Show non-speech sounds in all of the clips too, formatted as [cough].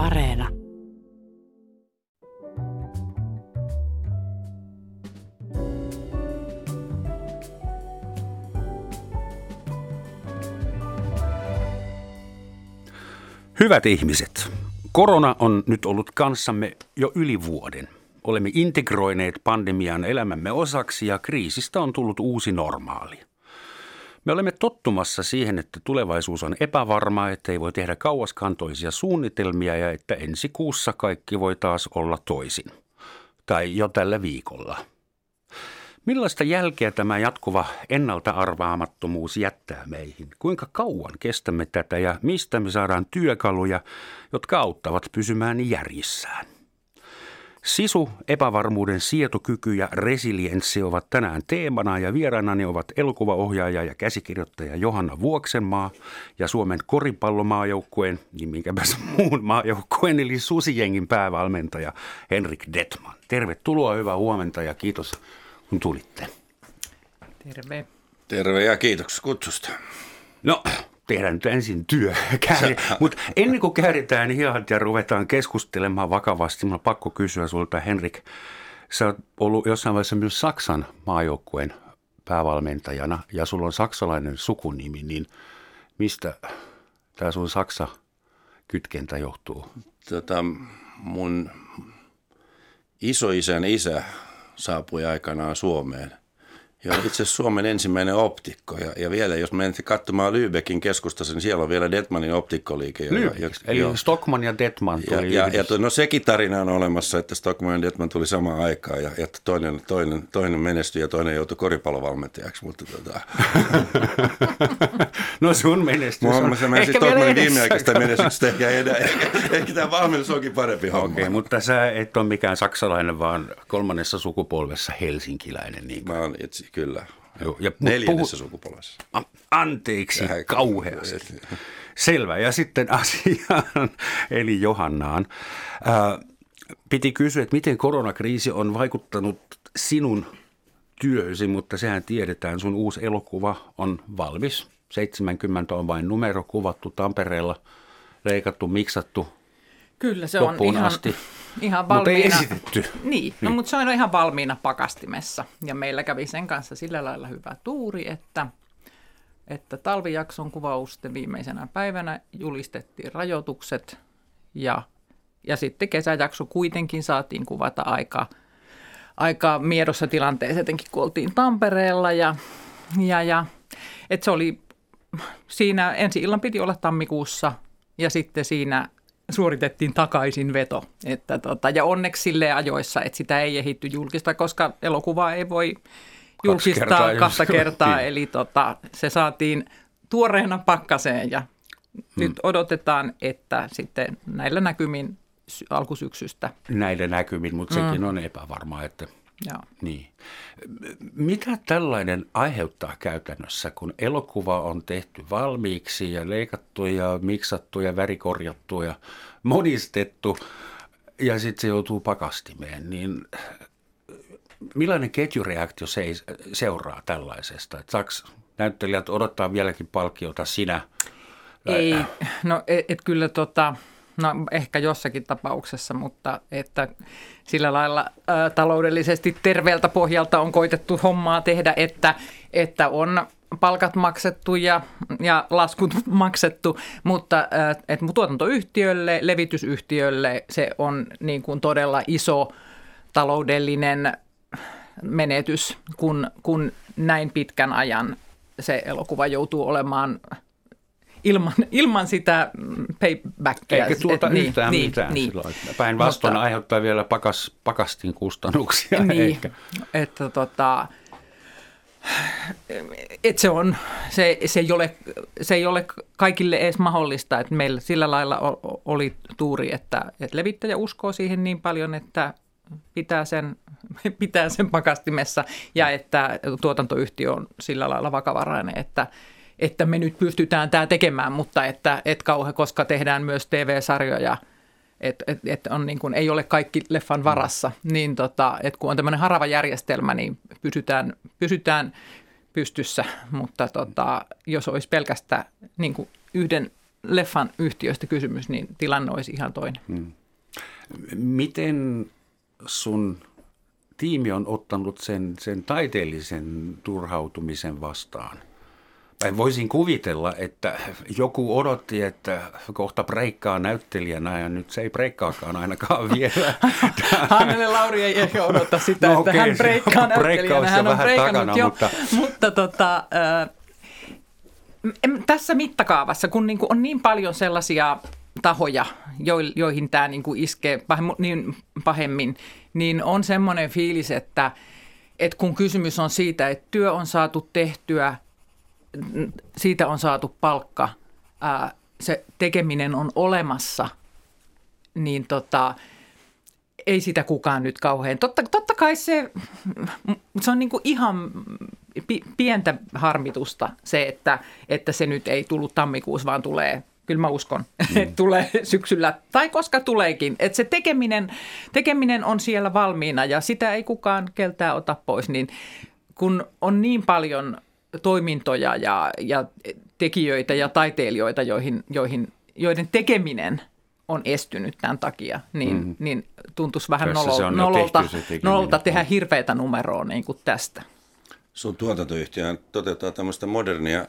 Areena. Hyvät ihmiset, korona on nyt ollut kanssamme jo yli vuoden. Olemme integroineet pandemian elämämme osaksi ja kriisistä on tullut uusi normaali. Me olemme tottumassa siihen, että tulevaisuus on epävarmaa, että ei voi tehdä kauaskantoisia suunnitelmia ja että ensi kuussa kaikki voi taas olla toisin. Tai jo tällä viikolla. Millaista jälkeä tämä jatkuva ennalta arvaamattomuus jättää meihin? Kuinka kauan kestämme tätä ja mistä me saadaan työkaluja, jotka auttavat pysymään järjissään? Sisu, epävarmuuden sietokyky ja resilienssi ovat tänään teemana ja vieraanani ovat elokuvaohjaaja ja käsikirjoittaja Johanna Vuoksenmaa ja Suomen koripallomaajoukkueen, niin minkäpäs [laughs] muun maajoukkueen eli Susijengin päävalmentaja Henrik Detman. Tervetuloa, hyvää huomenta ja kiitos kun tulitte. Terve. Terve ja kiitoksia kutsusta. No, tehdään nyt ensin työ. Mutta ennen kuin kääritään hihat ja ruvetaan keskustelemaan vakavasti, minulla on pakko kysyä sulta, Henrik. Sä oot ollut jossain vaiheessa myös Saksan maajoukkueen päävalmentajana ja sulla on saksalainen sukunimi, niin mistä tämä sun Saksa kytkentä johtuu? Tota, mun isoisän isä saapui aikanaan Suomeen ja itse asiassa Suomen ensimmäinen optikko. Ja, ja vielä, jos menette katsomaan Lübeckin keskustassa, niin siellä on vielä Detmanin optikkoliike. Lübeck, eli joo. Stockman ja Detman tuli ja, ja, ja, no sekin tarina on olemassa, että Stockman ja Detman tuli samaan aikaan ja, ja toinen, toinen, toinen menestyi ja toinen joutui koripallovalmentajaksi. Mutta tota... [laughs] no sun menestys on. Mä siis Stockmanin viimeaikaista menestyksestä ehkä, ehkä, ehkä tämä valmennus onkin parempi homma. Okei, okay, mutta sä et ole mikään saksalainen, vaan kolmannessa sukupolvessa helsinkiläinen. Niin Mä oon itse Kyllä. Joo, ja Neljännessä puhu... sukupolvessa. Anteeksi, Vähän kauheasti. Selvä. Ja sitten [laughs] asiaan, eli Johannaan. Ää, piti kysyä, että miten koronakriisi on vaikuttanut sinun työsi, mutta sehän tiedetään. Sun uusi elokuva on valmis. 70 on vain numero kuvattu Tampereella, leikattu, miksattu Kyllä se on ihan, asti. Ihan valmiina. Mutta ei esitetty. Niin, no, niin. mutta se on ihan valmiina pakastimessa. Ja meillä kävi sen kanssa sillä lailla hyvä tuuri, että, että talvijakson kuvausten viimeisenä päivänä julistettiin rajoitukset ja, ja sitten kesäjakso kuitenkin saatiin kuvata aika, aika miedossa tilanteessa, etenkin kun oltiin Tampereella ja, ja, ja että se oli siinä ensi illan piti olla tammikuussa ja sitten siinä suoritettiin takaisin veto. Että tota, ja onneksi sille ajoissa, että sitä ei ehitty julkista, koska elokuva ei voi julkistaa kertaa, kahta kertaa. Niin. Eli tota, se saatiin tuoreena pakkaseen ja hmm. nyt odotetaan, että sitten näillä näkymin alkusyksystä. Näillä näkymin, mutta sekin mm. on epävarmaa, että – Joo. Niin. Mitä tällainen aiheuttaa käytännössä, kun elokuva on tehty valmiiksi ja leikattu ja miksattu ja värikorjattu ja monistettu ja sitten se joutuu pakastimeen, niin millainen ketjureaktio se seuraa tällaisesta? Että saaks näyttelijät odottaa vieläkin palkkiota sinä? Ei, no et, et kyllä tota, No ehkä jossakin tapauksessa, mutta että sillä lailla ä, taloudellisesti terveeltä pohjalta on koitettu hommaa tehdä, että, että on palkat maksettu ja, ja laskut [laughs] maksettu, mutta että tuotantoyhtiölle, levitysyhtiölle se on niin kuin todella iso taloudellinen menetys, kun, kun näin pitkän ajan se elokuva joutuu olemaan ilman, ilman sitä paybackia. Eikä tuota et, niin, yhtään niin, mitään niin, silloin. Päinvastoin aiheuttaa vielä pakas, pakastin kustannuksia. Niin, ehkä. että tota, et se, on, se, se, ei ole, se ei ole kaikille edes mahdollista, että meillä sillä lailla oli tuuri, että, että levittäjä uskoo siihen niin paljon, että pitää sen, [laughs] pitää sen pakastimessa ja että tuotantoyhtiö on sillä lailla vakavarainen, että, että me nyt pystytään tämä tekemään, mutta että et kauhe, koska tehdään myös TV-sarjoja, että et, et on niin ei ole kaikki leffan varassa, niin tota, että kun on tämmöinen harava järjestelmä, niin pysytään, pysytään pystyssä, mutta tota, jos olisi pelkästään niin kuin yhden leffan yhtiöstä kysymys, niin tilanne olisi ihan toinen. Hmm. Miten sun tiimi on ottanut sen, sen taiteellisen turhautumisen vastaan? Tai voisin kuvitella, että joku odotti, että kohta breikkaa näyttelijänä ja nyt se ei breikkaakaan ainakaan [laughs] vielä. Hannele Lauri ei ehkä odota sitä, no, että okay, hän breikkaa näyttelijänä. Hän on breikannut takana, jo, mutta, mutta tota, äh, tässä mittakaavassa, kun niin kuin on niin paljon sellaisia tahoja, joihin tämä niin iskee niin pahemmin, niin on semmoinen fiilis, että, että kun kysymys on siitä, että työ on saatu tehtyä, siitä on saatu palkka, ää, se tekeminen on olemassa, niin tota, ei sitä kukaan nyt kauhean. Totta, totta kai se, se on niin kuin ihan pientä harmitusta se, että, että se nyt ei tullut tammikuussa, vaan tulee kyllä mä uskon, [laughs] mm. että tulee syksyllä tai koska tuleekin. Että se tekeminen, tekeminen on siellä valmiina ja sitä ei kukaan keltää ota pois. Niin kun on niin paljon toimintoja ja, ja tekijöitä ja taiteilijoita, joihin, joihin, joiden tekeminen on estynyt tämän takia, niin, mm. niin tuntuisi vähän nolo, nololta, nololta tehdä hirveätä numeroa niin kuin tästä. Sun tuotantoyhtiö toteuttaa tämmöistä modernia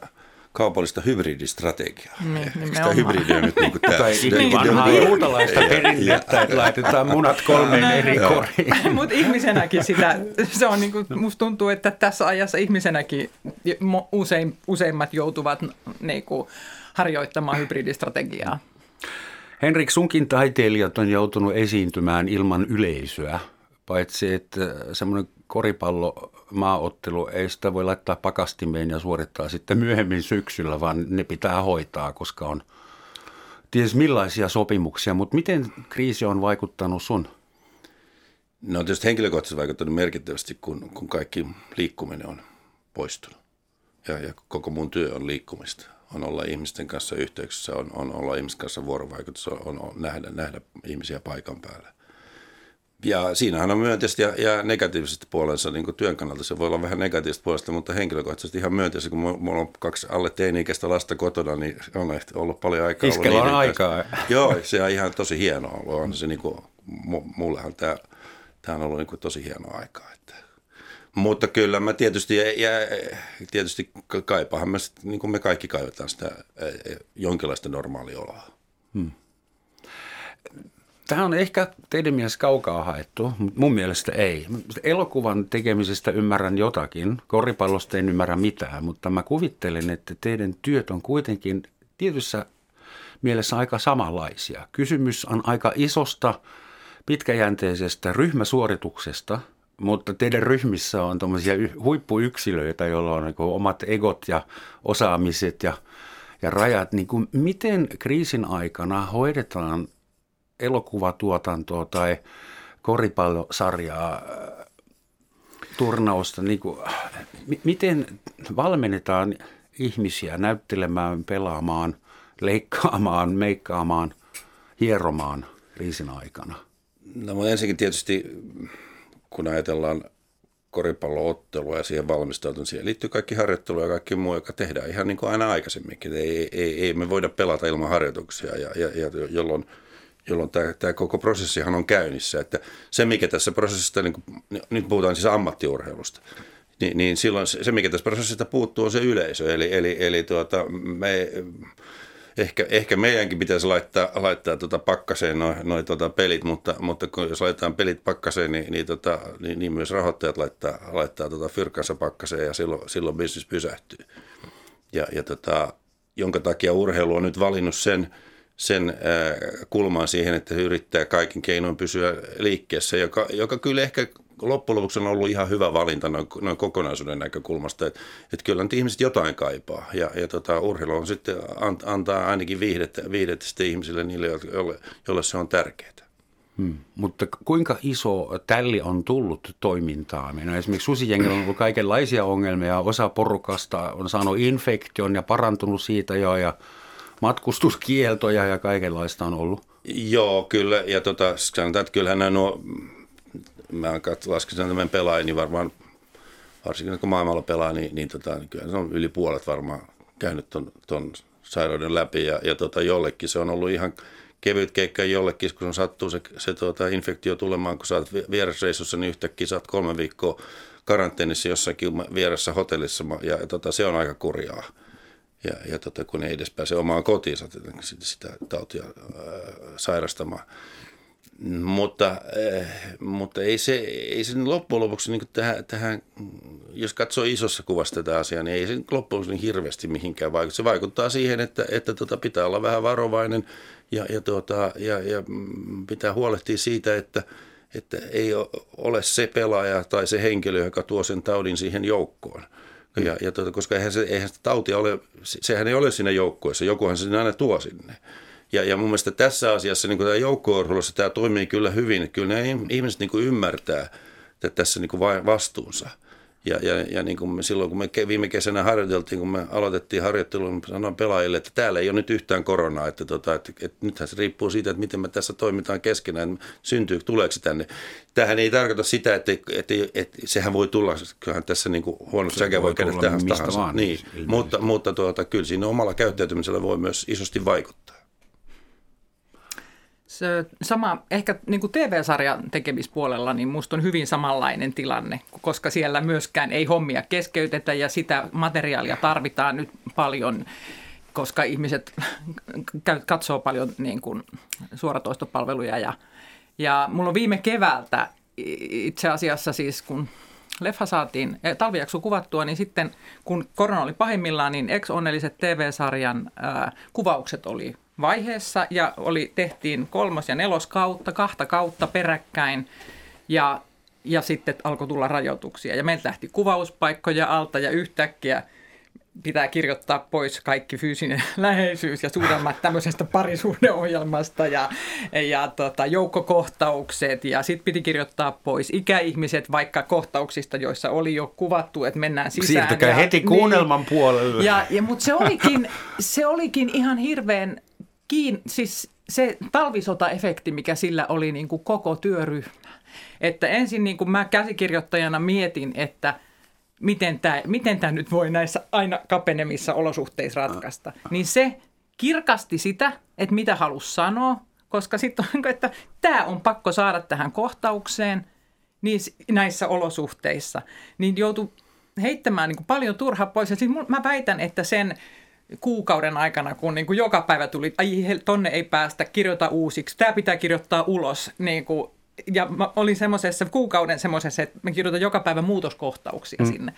kaupallista hybridistrategiaa. Niin, Sitä hybridiä nyt niin kuin tämä? Tai vanhaa juutalaista perinnettä, että laitetaan munat kolmeen eri koriin. [laughs] Mutta ihmisenäkin sitä, se on niin kuin, musta tuntuu, että tässä ajassa ihmisenäkin usein, useimmat joutuvat niin kuin, harjoittamaan hybridistrategiaa. Henrik, sunkin taiteilijat on joutunut esiintymään ilman yleisöä, paitsi että semmoinen koripallo maaottelu, ei sitä voi laittaa pakastimeen ja suorittaa sitten myöhemmin syksyllä, vaan ne pitää hoitaa, koska on ties millaisia sopimuksia. Mutta miten kriisi on vaikuttanut sun? No on tietysti henkilökohtaisesti vaikuttanut merkittävästi, kun, kun kaikki liikkuminen on poistunut. Ja, ja koko mun työ on liikkumista. On olla ihmisten kanssa yhteyksissä, on, on olla ihmisten kanssa vuorovaikutus, on, on nähdä, nähdä ihmisiä paikan päällä ja siinähän on myönteistä ja, ja negatiivisesta puolensa, niin kuin työn kannalta se voi olla vähän negatiivista puolesta, mutta henkilökohtaisesti ihan myönteistä, kun mulla on kaksi alle teini-ikäistä lasta kotona, niin on ollut paljon aikaa. Iskellä on aikaa. Joo, se on ihan tosi hienoa ollut. On se niin kuin, mullehan tämä, tämä on ollut niin kuin tosi hienoa aikaa. Että. Mutta kyllä mä tietysti, ja, ja tietysti kaipaahan mä, niin kuin me kaikki kaivataan sitä jonkinlaista normaalioloa. Hmm. Tämä on ehkä teidän mielestä kaukaa haettu, mutta mun mielestä ei. Elokuvan tekemisestä ymmärrän jotakin, koripallosta en ymmärrä mitään, mutta mä kuvittelen, että teidän työt on kuitenkin tietyssä mielessä aika samanlaisia. Kysymys on aika isosta, pitkäjänteisestä ryhmäsuorituksesta, mutta teidän ryhmissä on tuommoisia huippuyksilöitä, joilla on niin omat egot ja osaamiset ja, ja rajat. Niin kuin miten kriisin aikana hoidetaan – elokuvatuotantoa tai koripallosarjaa, äh, turnausta, niin kuin, miten valmennetaan ihmisiä näyttelemään, pelaamaan, leikkaamaan, meikkaamaan, hieromaan kriisin aikana? No mutta ensinnäkin tietysti, kun ajatellaan koripalloottelua ja siihen valmistautuminen, siihen liittyy kaikki harjoittelu ja kaikki muu, joka tehdään ihan niin kuin aina aikaisemminkin. Ei, ei, ei me voida pelata ilman harjoituksia, ja, ja, ja jolloin – jolloin tämä, tämä koko prosessihan on käynnissä. Että se, mikä tässä prosessista, niin kuin, nyt puhutaan siis ammattiurheilusta, niin, niin silloin se, se, mikä tässä prosessista puuttuu, on se yleisö. Eli, eli, eli tuota, me, ehkä, ehkä meidänkin pitäisi laittaa, laittaa tuota pakkaseen noin noi tuota pelit, mutta, mutta kun jos laitetaan pelit pakkaseen, niin, niin, tota, niin, niin myös rahoittajat laittaa, laittaa tuota fyrkansa pakkaseen ja silloin, silloin bisnes pysähtyy. Ja, ja tota, jonka takia urheilu on nyt valinnut sen – sen äh, kulmaan siihen, että se yrittää kaikin keinoin pysyä liikkeessä, joka, joka kyllä ehkä loppujen lopuksi on ollut ihan hyvä valinta noin, noin kokonaisuuden näkökulmasta, että, että kyllä nyt ihmiset jotain kaipaa ja, ja tota, urheilu on sitten antaa ainakin viihdettä, viihdettä sitten ihmisille niille, joille, joille se on tärkeää. Hmm. Mutta kuinka iso tälli on tullut toimintaan? No esimerkiksi susijengillä on ollut kaikenlaisia ongelmia. Osa porukasta on saanut infektion ja parantunut siitä jo ja matkustuskieltoja ja kaikenlaista on ollut. Joo, kyllä. Ja tota, sanotaan, että kyllähän nuo, mä lasken tämän pelaajia, niin varmaan, varsinkin kun maailmalla pelaa, niin, niin, tota, niin kyllä se on yli puolet varmaan käynyt ton, ton sairauden läpi ja, ja tota, jollekin se on ollut ihan kevyt keikka jollekin, kun sattuu se, se tuota, infektio tulemaan, kun sä oot vierasreissussa, niin yhtäkkiä saat kolme viikkoa karanteenissa jossakin vieressä hotellissa ja, ja tota, se on aika kurjaa. Ja, ja tota, kun ei edes pääse omaan kotiinsa sitä, sitä tautia ää, sairastamaan. Mutta, äh, mutta ei se, ei se loppujen lopuksi niin tähän, tähän, jos katsoo isossa kuvassa tätä asiaa, niin ei se loppujen lopuksi niin hirveästi mihinkään vaikuta. Se vaikuttaa siihen, että, että tota, pitää olla vähän varovainen ja, ja, tuota, ja, ja pitää huolehtia siitä, että, että ei ole se pelaaja tai se henkilö, joka tuo sen taudin siihen joukkoon. Ja, ja tuota, koska eihän, se, eihän sitä tautia ole, sehän ei ole siinä joukkueessa, jokuhan se aina tuo sinne. Ja, ja mun mielestä tässä asiassa niin tämä joukko tämä toimii kyllä hyvin. Kyllä ne ihmiset niin kuin ymmärtää että tässä niin kuin vastuunsa. Ja, ja, ja niin kuin me silloin, kun me viime kesänä harjoiteltiin, kun me aloitettiin harjoittelun, sanoin pelaajille, että täällä ei ole nyt yhtään koronaa, että, tota, että, että, että nythän se riippuu siitä, että miten me tässä toimitaan keskenään, syntyy, tuleeko se tänne. Tähän ei tarkoita sitä, että, että, että, että sehän voi tulla, kyllähän tässä niin kuin huonot säkä voi käydä tähän tahansa. Vaan, niin, mutta, mutta tuota, kyllä siinä omalla käyttäytymisellä voi myös isosti vaikuttaa. Se sama, ehkä niin kuin TV-sarjan tekemispuolella, niin musta on hyvin samanlainen tilanne, koska siellä myöskään ei hommia keskeytetä ja sitä materiaalia tarvitaan nyt paljon, koska ihmiset [laughs] katsoo paljon niin kuin suoratoistopalveluja. Ja, ja mulla on viime keväältä itse asiassa siis, kun leffa saatiin, eh, talvijakso kuvattua, niin sitten kun korona oli pahimmillaan, niin ex-onnelliset TV-sarjan ää, kuvaukset oli vaiheessa ja oli, tehtiin kolmas- ja neloskautta, kahta kautta peräkkäin ja, ja sitten alkoi tulla rajoituksia. Ja meiltä lähti kuvauspaikkoja alta ja yhtäkkiä pitää kirjoittaa pois kaikki fyysinen [laughs] läheisyys ja suuremmat tämmöisestä parisuhdeohjelmasta ja, ja tota, joukkokohtaukset ja sitten piti kirjoittaa pois ikäihmiset vaikka kohtauksista, joissa oli jo kuvattu, että mennään sisään. Siirtykää ja, heti kuunnelman niin, puolelle. Ja, ja, mutta se olikin, se olikin ihan hirveän kiin, siis se talvisotaefekti, mikä sillä oli niin kuin koko työryhmä. Että ensin niin kuin mä käsikirjoittajana mietin, että miten tämä, miten tämä nyt voi näissä aina kapenemissa olosuhteissa ratkaista. Niin se kirkasti sitä, että mitä halus sanoa, koska sitten on, että tämä on pakko saada tähän kohtaukseen niin näissä olosuhteissa. Niin joutui heittämään niin kuin paljon turhaa pois. Ja siis mä väitän, että sen kuukauden aikana, kun niin kuin joka päivä tuli, ai tonne ei päästä, kirjoita uusiksi, tämä pitää kirjoittaa ulos. Niin kuin, ja mä olin semmoisessa kuukauden semmoisessa, että mä kirjoitan joka päivä muutoskohtauksia mm. sinne.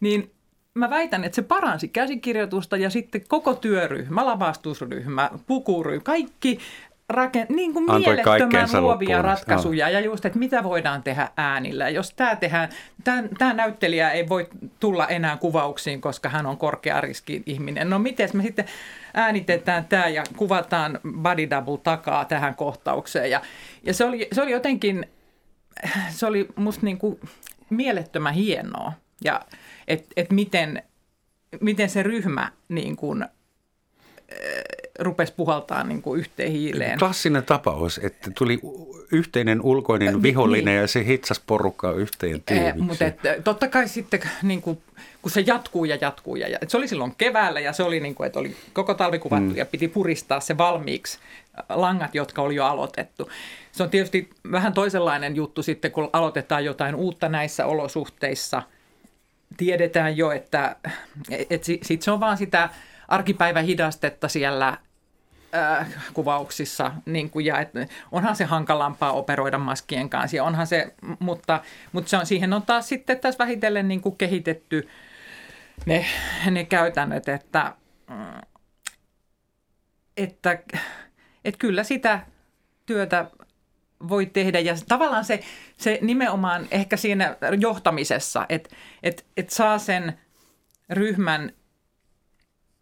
Niin mä väitän, että se paransi käsikirjoitusta ja sitten koko työryhmä, lavastusryhmä, pukuryhmä, kaikki raken, niin kuin mielettömän luovia ratkaisuja ja just, että mitä voidaan tehdä äänillä. Jos tämä tehdään, tämä, tämä näyttelijä ei voi tulla enää kuvauksiin, koska hän on korkea riski ihminen. No miten me sitten äänitetään tämä ja kuvataan body double takaa tähän kohtaukseen. Ja, ja se, oli, se oli jotenkin, se oli musta niin kuin mielettömän hienoa. Ja että et miten, miten se ryhmä niin kuin – rupesi puhaltaa niin kuin yhteen hiileen. Klassinen tapaus, että tuli yhteinen ulkoinen vihollinen niin. ja se hitsasi porukkaa yhteen tiiviksi. mutta että, totta kai sitten niin kuin, kun se jatkuu ja jatkuu. Ja, se oli silloin keväällä ja se oli niin kuin, että oli koko talvi kuvattu mm. ja piti puristaa se valmiiksi langat, jotka oli jo aloitettu. Se on tietysti vähän toisenlainen juttu sitten, kun aloitetaan jotain uutta näissä olosuhteissa. Tiedetään jo, että, että sitten se on vaan sitä arkipäivän hidastetta siellä äh, kuvauksissa, niin kuin, ja et, onhan se hankalampaa operoida maskien kanssa, ja onhan se, mutta, mutta se on, siihen on taas sitten tässä vähitellen niin kuin kehitetty ne, ne käytännöt, että, mm, että, että kyllä sitä työtä voi tehdä. Ja tavallaan se, se nimenomaan ehkä siinä johtamisessa, että että että saa sen ryhmän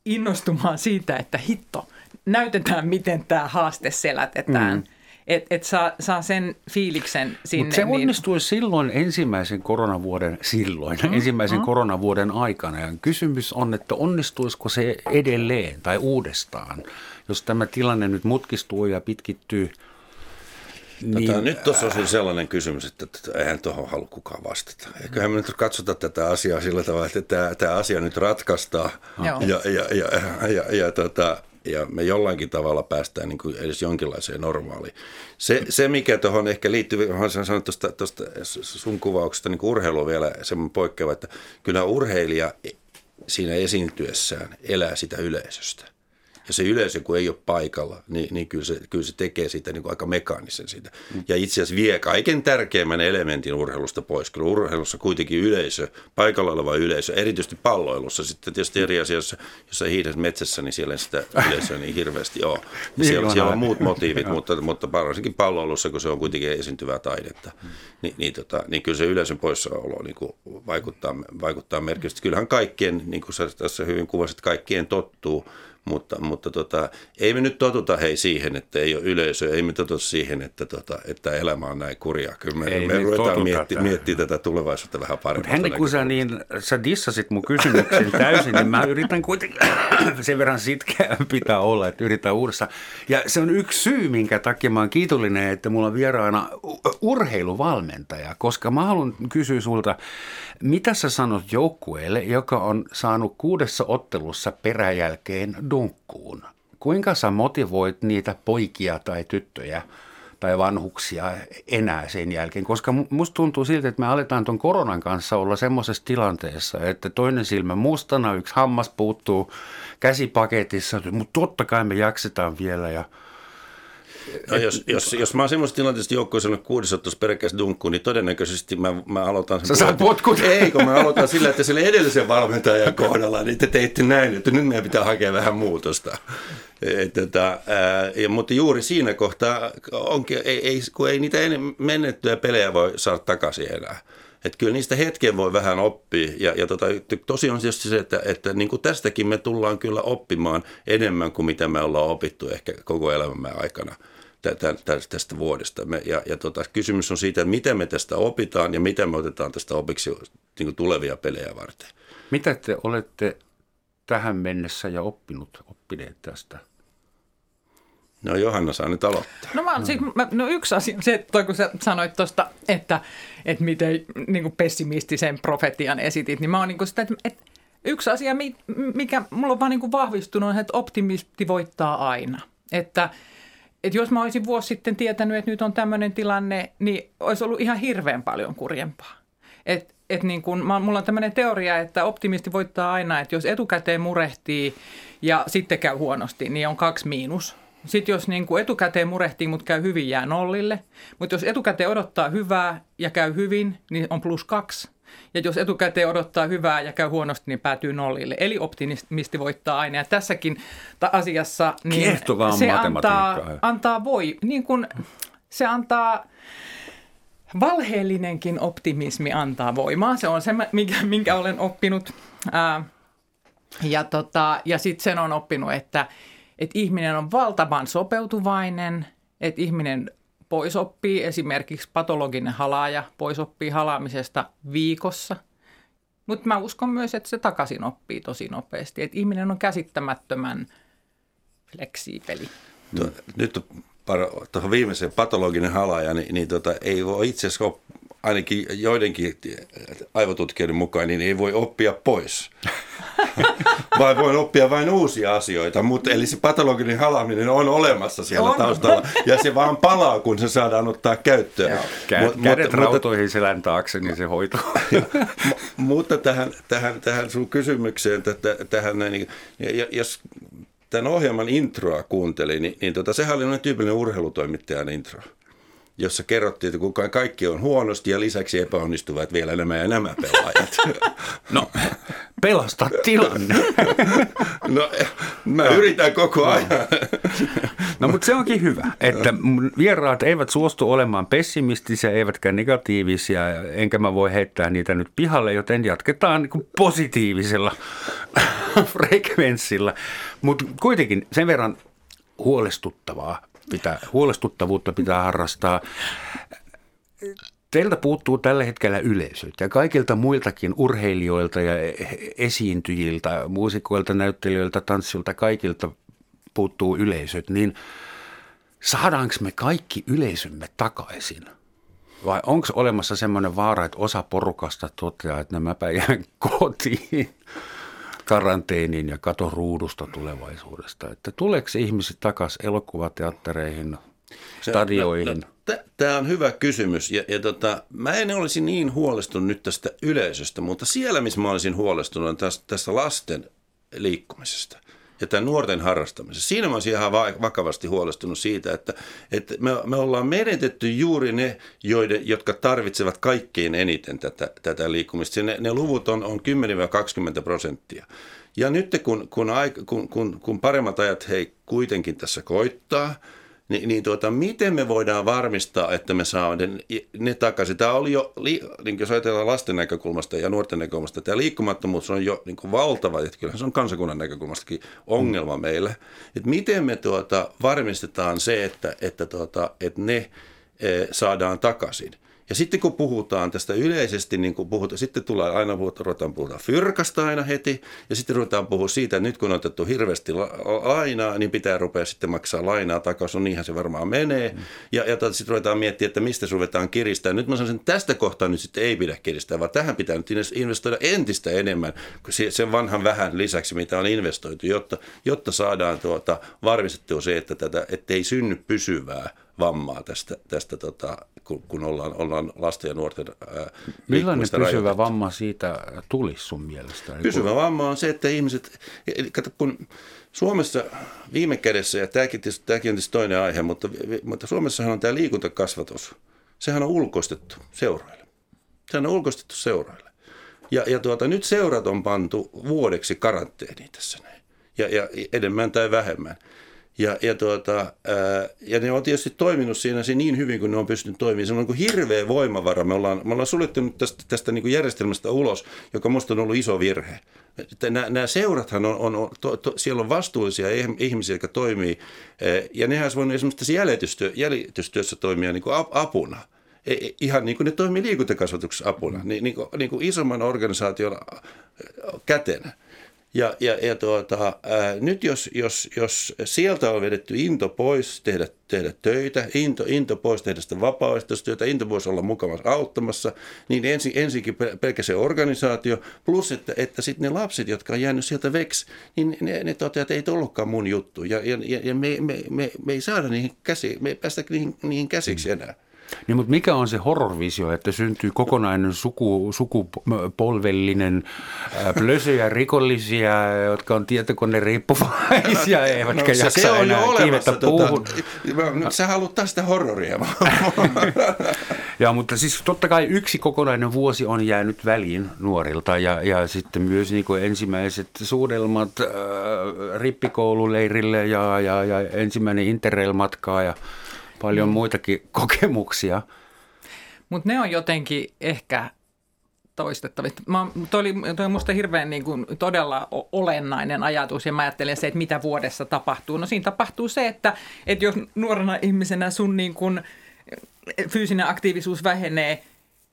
innostumaan siitä, että hitto, näytetään miten tämä haaste selätetään. Mm. Että et saa, saa sen fiiliksen sinne. Mutta se niin... onnistui silloin ensimmäisen koronavuoden, silloin mm. ensimmäisen mm. koronavuoden aikana. Ja kysymys on, että onnistuisiko se edelleen tai uudestaan, jos tämä tilanne nyt mutkistuu ja pitkittyy. Niin, tota, nyt tuossa on sellainen kysymys, että eihän tuohon halua kukaan vastata. Eiköhän me nyt katsota tätä asiaa sillä tavalla, että tämä, tämä asia nyt ratkaistaan ja, ja, ja, ja, ja, ja, tota, ja me jollain tavalla päästään niin kuin edes jonkinlaiseen normaaliin. Se, se mikä tuohon ehkä liittyy, olen sanonut tuosta, tuosta sun kuvauksesta niin urheilu vielä semmoinen poikkeava, että kyllä urheilija siinä esiintyessään elää sitä yleisöstä. Ja se yleisö, kun ei ole paikalla, niin, niin kyllä, se, kyllä se tekee siitä niin kuin aika mekaanisen siitä. Mm. Ja itse asiassa vie kaiken tärkeimmän elementin urheilusta pois. Kyllä urheilussa kuitenkin yleisö, paikalla oleva yleisö, erityisesti palloilussa. Sitten tietysti eri asiassa, jos sä hiihdät metsässä, niin siellä ei sitä yleisöä niin hirveästi ole. [laughs] niin siellä, siellä on muut motiivit, [laughs] mutta, mutta varsinkin palloilussa, kun se on kuitenkin esiintyvää taidetta, mm. niin, niin, tota, niin kyllä se yleisön poissaolo niin kuin vaikuttaa, vaikuttaa merkitysti. Kyllähän kaikkien, niin kuin sä tässä hyvin kuvasit, kaikkien tottuu mutta, mutta tota, ei me nyt totuta hei siihen, että ei ole yleisö, ei me totuta siihen, että, tota, että elämä on näin kurja. Kyllä me, ei me ruvetaan miettimään mietti tätä tulevaisuutta vähän paremmin. Henri, kun sä, niin, sä dissasit mun kysymyksen täysin, niin mä yritän kuitenkin [clears throat] sen verran sitkeä pitää olla, että yritän uudestaan. Ja se on yksi syy, minkä takia mä oon kiitollinen, että mulla on vieraana urheiluvalmentaja, koska mä haluan kysyä sulta, mitä sä sanot joukkueelle, joka on saanut kuudessa ottelussa peräjälkeen dunkkuun? Kuinka sä motivoit niitä poikia tai tyttöjä tai vanhuksia enää sen jälkeen? Koska musta tuntuu siltä, että me aletaan tuon koronan kanssa olla semmoisessa tilanteessa, että toinen silmä mustana, yksi hammas puuttuu käsipaketissa, mutta totta kai me jaksetaan vielä ja – No jos, jos, jos mä oon semmoisessa tilanteessa joukkueessa on kuudesottossa peräkkäis dunkkuun, niin todennäköisesti mä, mä aloitan. Sä saat potkut. Ei, kun mä aloitan sillä, että sille edellisen [laughs] valmentajan kohdalla, niin te teitte näin, että nyt meidän pitää hakea vähän muutosta. Et, tota, ää, ja, mutta juuri siinä kohtaa, onkin, ei, ei, kun ei niitä mennettyjä pelejä voi saada takaisin enää. Että kyllä niistä hetken voi vähän oppia. Ja, ja tota, tosiaan on tietysti se, että, että niin kuin tästäkin me tullaan kyllä oppimaan enemmän kuin mitä me ollaan opittu ehkä koko elämämme aikana tästä vuodesta. Me, ja ja tota, kysymys on siitä, että miten me tästä opitaan ja miten me otetaan tästä opiksi niin kuin tulevia pelejä varten. Mitä te olette tähän mennessä ja oppinut, oppineet tästä? No Johanna saa nyt aloittaa. No, mä, siis, mä, no yksi asia, se toi kun sä sanoit tuosta, että, että miten niin kuin pessimistisen profetian esitit, niin mä oon niin kuin sitä, että, että yksi asia, mikä mulla on vaan niin kuin vahvistunut, on, että optimisti voittaa aina. Että että jos mä olisin vuosi sitten tietänyt, että nyt on tämmöinen tilanne, niin olisi ollut ihan hirveän paljon kurjempaa. Et, et niin kun, mulla on tämmöinen teoria, että optimisti voittaa aina, että jos etukäteen murehtii ja sitten käy huonosti, niin on kaksi miinus. Sitten jos niin kuin etukäteen murehtii, mutta käy hyvin, jää nollille. Mutta jos etukäteen odottaa hyvää ja käy hyvin, niin on plus kaksi. Ja jos etukäteen odottaa hyvää ja käy huonosti, niin päätyy nollille. Eli optimisti voittaa aina. Ja tässäkin asiassa niin se antaa, antaa voi, niin kuin se antaa valheellinenkin optimismi antaa voimaa. Se on se, minkä, minkä olen oppinut. Ää, ja tota, ja sitten sen on oppinut, että, että ihminen on valtavan sopeutuvainen, että ihminen pois oppii esimerkiksi patologinen halaaja, pois oppii halaamisesta viikossa. Mutta mä uskon myös, että se takaisin oppii tosi nopeasti. Että ihminen on käsittämättömän fleksiipeli. Tuo, nyt tuohon viimeiseen patologinen halaaja, niin, niin tota, ei voi itse asiassa ainakin joidenkin aivotutkijoiden mukaan, niin ei voi oppia pois. [laughs] Vai voin oppia vain uusia asioita, mutta eli se patologinen halaaminen on olemassa siellä on. taustalla ja se vaan palaa, kun se saadaan ottaa käyttöön. Kä- Mut, kädet mutta, rautoihin selän taakse, niin se hoituu. [laughs] mutta tähän, tähän, tähän sun kysymykseen, tähän, niin, jos tämän ohjelman introa kuuntelin, niin, niin tota, sehän oli tyypillinen urheilutoimittajan intro jossa kerrottiin, että kukaan kaikki on huonosti ja lisäksi epäonnistuvat vielä nämä ja nämä pelaajat. [laughs] No, pelasta tilanne. [laughs] No, mä yritän koko ajan. [laughs] No, mutta se onkin hyvä, että vieraat eivät suostu olemaan pessimistisiä eivätkä negatiivisia, enkä mä voi heittää niitä nyt pihalle, joten jatketaan niin positiivisella frekvenssillä. Mutta kuitenkin sen verran huolestuttavaa pitää, huolestuttavuutta pitää harrastaa. Teiltä puuttuu tällä hetkellä yleisöt ja kaikilta muiltakin urheilijoilta ja esiintyjiltä, muusikoilta, näyttelijöiltä, tanssilta, kaikilta puuttuu yleisöt, niin saadaanko me kaikki yleisömme takaisin? Vai onko olemassa semmoinen vaara, että osa porukasta toteaa, että nämä jään [laughs] kotiin karanteeniin ja kato ruudusta tulevaisuudesta? Että tuleeko ihmiset takaisin elokuvateattereihin, stadioihin? No, no, Tämä on hyvä kysymys ja, ja tota, mä en olisi niin huolestunut nyt tästä yleisöstä, mutta siellä missä mä olisin huolestunut on tästä, tästä lasten liikkumisesta ja tämän nuorten harrastamisessa. Siinä mä olisin ihan vakavasti huolestunut siitä, että, että me, me ollaan menetetty juuri ne, joiden, jotka tarvitsevat kaikkein eniten tätä, tätä liikkumista. Ne, ne luvut on, on 10-20 prosenttia. Ja nyt kun, kun, kun, kun, kun paremmat ajat hei kuitenkin tässä koittaa – niin, niin tuota, miten me voidaan varmistaa, että me saamme ne, ne takaisin? Tämä oli jo, niin jos ajatellaan lasten näkökulmasta ja nuorten näkökulmasta, tämä liikkumattomuus on jo niin kuin valtava, että kyllähän se on kansakunnan näkökulmastakin ongelma mm. meille. Että miten me tuota, varmistetaan se, että, että, tuota, että ne e, saadaan takaisin? Ja sitten kun puhutaan tästä yleisesti, niin kun puhutaan, sitten tulee aina ruvetaan puhutaan fyrkasta aina heti, ja sitten ruvetaan puhua siitä, että nyt kun on otettu hirveästi lainaa, niin pitää rupea sitten maksaa lainaa takaisin, no niinhän se varmaan menee. Mm. Ja, ja tuota, sitten ruvetaan miettiä, että mistä ruvetaan kiristää. Nyt mä sanoisin, että tästä kohtaa nyt sitten ei pidä kiristää, vaan tähän pitää nyt investoida entistä enemmän sen vanhan vähän lisäksi, mitä on investoitu, jotta, jotta saadaan tuota, varmistettua se, että tätä, ettei synny pysyvää vammaa tästä, tästä tota, kun, kun ollaan, ollaan lasten ja nuorten ää, Millainen pysyvä rajoitettu. vamma siitä tulisi sun mielestä? Pysyvä kun... vamma on se, että ihmiset, kato, kun Suomessa viime kädessä, ja tämäkin, tämäkin on tietysti toinen aihe, mutta, mutta Suomessahan on tämä liikuntakasvatus. Sehän on ulkoistettu seuroille. Sehän on ulkoistettu seuroille. Ja, ja tuota, nyt seurat on pantu vuodeksi karanteeniin tässä näin. Ja, ja enemmän tai vähemmän. Ja, ja, tuota, ää, ja ne on tietysti toiminut siinä niin hyvin kuin ne on pystynyt toimimaan. Se on niin hirveä voimavara. Me ollaan, me ollaan suljettu nyt tästä, tästä niin kuin järjestelmästä ulos, joka minusta on ollut iso virhe. Nämä, nämä seurathan on, on to, to, siellä on vastuullisia ihmisiä, jotka toimii, ja nehän olisi voinut esimerkiksi tässä jäljitystyö, jäljitystyössä toimia niin kuin apuna – e, e, ihan niin kuin ne toimii liikuntakasvatuksessa apuna, niin, niin, kuin, niin kuin isomman organisaation kätenä. Ja, ja, ja tuota, ää, nyt jos, jos, jos sieltä on vedetty into pois tehdä, tehdä töitä, into, into pois tehdä sitä vapaaehtoistyötä, into voisi olla mukavassa auttamassa, niin ensin, ensinkin pelkä se organisaatio, plus että, että sitten ne lapset, jotka on jäänyt sieltä veksi, niin ne, ne toteavat, että ei tullutkaan mun juttu. Ja, ja, ja me, me, me, me ei saada niihin käsi, me ei päästä niihin, niihin käsiksi enää. Niin, mutta mikä on se horrorvisio, että syntyy kokonainen suku, sukupolvellinen plösöjä rikollisia, jotka on tietokone riippuvaisia, no, eivätkä no, jaksa se on enää jo olemassa, tota, puuhun. No, sä haluat taas sitä horroria. [laughs] ja, mutta siis totta kai yksi kokonainen vuosi on jäänyt väliin nuorilta ja, ja sitten myös niin kuin ensimmäiset suudelmat äh, rippikoululeirille ja, ja, ja ensimmäinen interrail-matkaa ja paljon mm. muitakin [laughs] kokemuksia. Mutta ne on jotenkin ehkä toistettavissa. Mä, toi oli, toi musta hirveän niin kuin, todella olennainen ajatus ja mä ajattelen se, että mitä vuodessa tapahtuu. No siinä tapahtuu se, että, että jos nuorena ihmisenä sun niin kuin, fyysinen aktiivisuus vähenee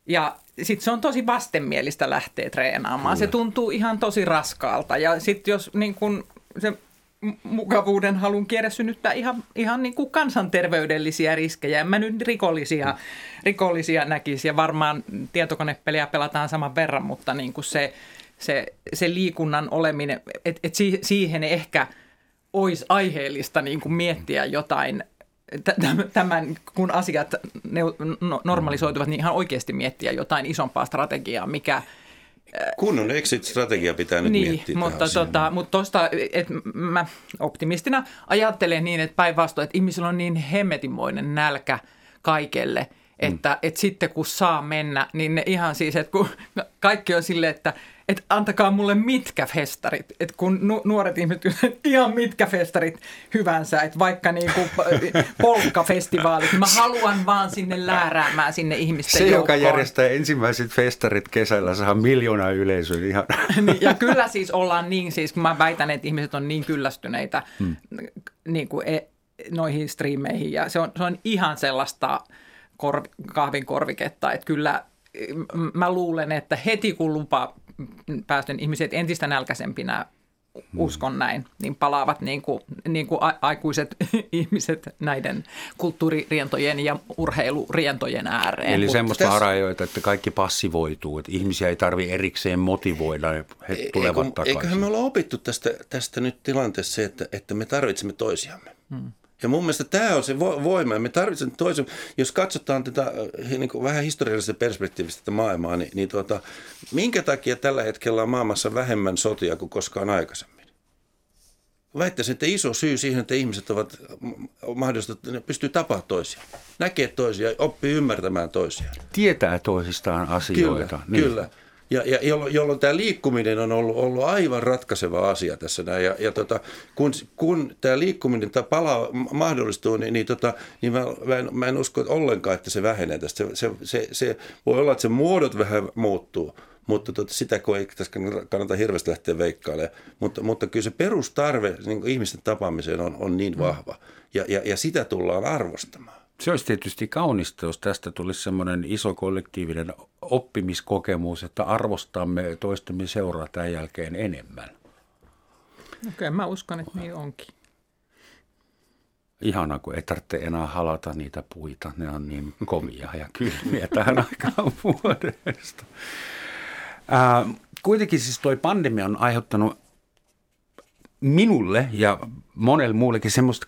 ja sitten se on tosi vastenmielistä lähteä treenaamaan. Kyllä. Se tuntuu ihan tosi raskaalta ja sitten jos niin kun, se mukavuuden halun kierre synnyttää ihan, ihan niin kuin kansanterveydellisiä riskejä. En mä nyt rikollisia, rikollisia näkisi ja varmaan tietokonepeliä pelataan saman verran, mutta niin kuin se, se, se liikunnan oleminen, että et siihen ehkä olisi aiheellista niin kuin miettiä jotain tämän, kun asiat no, normalisoituvat, niin ihan oikeasti miettiä jotain isompaa strategiaa, mikä – Kunnon exit-strategia pitää nyt niin, miettiä. Mutta tota, mutta että mä optimistina ajattelen niin, että päinvastoin, että ihmisillä on niin hemmetimoinen nälkä kaikelle, että, mm. että sitten kun saa mennä, niin ne ihan siis, että kun [laughs] kaikki on silleen, että että antakaa mulle mitkä festarit, että kun nu- nuoret ihmiset [laughs] ihan mitkä festarit hyvänsä, että vaikka niinku [laughs] polkkafestivaalit, niin mä haluan vaan sinne lääräämään sinne ihmisten Se, joukkoon. joka järjestää ensimmäiset festarit kesällä, saa miljoonaa yleisöä ihan. Niin, ja kyllä siis ollaan niin, siis kun mä väitän, että ihmiset on niin kyllästyneitä hmm. niin kuin e- noihin striimeihin ja se on, se on ihan sellaista korvi, kahvin korviketta, että kyllä mä luulen, että heti kun lupa päästön ihmiset entistä nälkäisempinä uskon näin, niin palaavat niin kuin, niin kuin aikuiset [laughs] ihmiset näiden kulttuuririentojen ja urheilurientojen ääreen. Eli semmoista tässä... arajoita, että kaikki passivoituu, että ihmisiä ei tarvitse erikseen motivoida, he tulevat Eikö, takaisin. Eiköhän me olla opittu tästä, tästä nyt tilanteessa se, että, että me tarvitsemme toisiamme. Hmm. Ja mun mielestä tämä on se voima. Me tarvitsemme toisen, jos katsotaan tätä äh, niin kuin vähän historiallisesta perspektiivistä tätä maailmaa, niin, niin tuota, minkä takia tällä hetkellä on maailmassa vähemmän sotia kuin koskaan aikaisemmin? Väittäisin, että iso syy siihen, että ihmiset ovat mahdollista, että ne pystyy tapaamaan toisiaan, näkee toisiaan, oppii ymmärtämään toisiaan. Tietää toisistaan asioita. Kyllä, niin. kyllä ja, ja jolloin, jolloin tämä liikkuminen on ollut, ollut aivan ratkaiseva asia tässä näin. Ja, ja tota, kun, kun tämä liikkuminen tämä palaa mahdollistuu, niin, niin, tota, niin mä, mä, en, mä en usko ollenkaan, että se vähenee tästä. Se, se, se, se voi olla, että se muodot vähän muuttuu, mutta tota, sitä kun ei tässä kannata hirveästi lähteä veikkailemaan. Mutta, mutta kyllä se perustarve niin ihmisten tapaamiseen on, on niin vahva ja, ja, ja sitä tullaan arvostamaan. Se olisi tietysti kaunista, jos tästä tulisi semmoinen iso kollektiivinen oppimiskokemus, että arvostamme toistemme seuraa tämän jälkeen enemmän. Okei, okay, mä uskon, että niin onkin. Ihana, kun ei tarvitse enää halata niitä puita. Ne on niin komia ja kylmiä tähän aikaan vuodesta. Ää, kuitenkin siis toi pandemia on aiheuttanut minulle ja monelle muullekin semmoista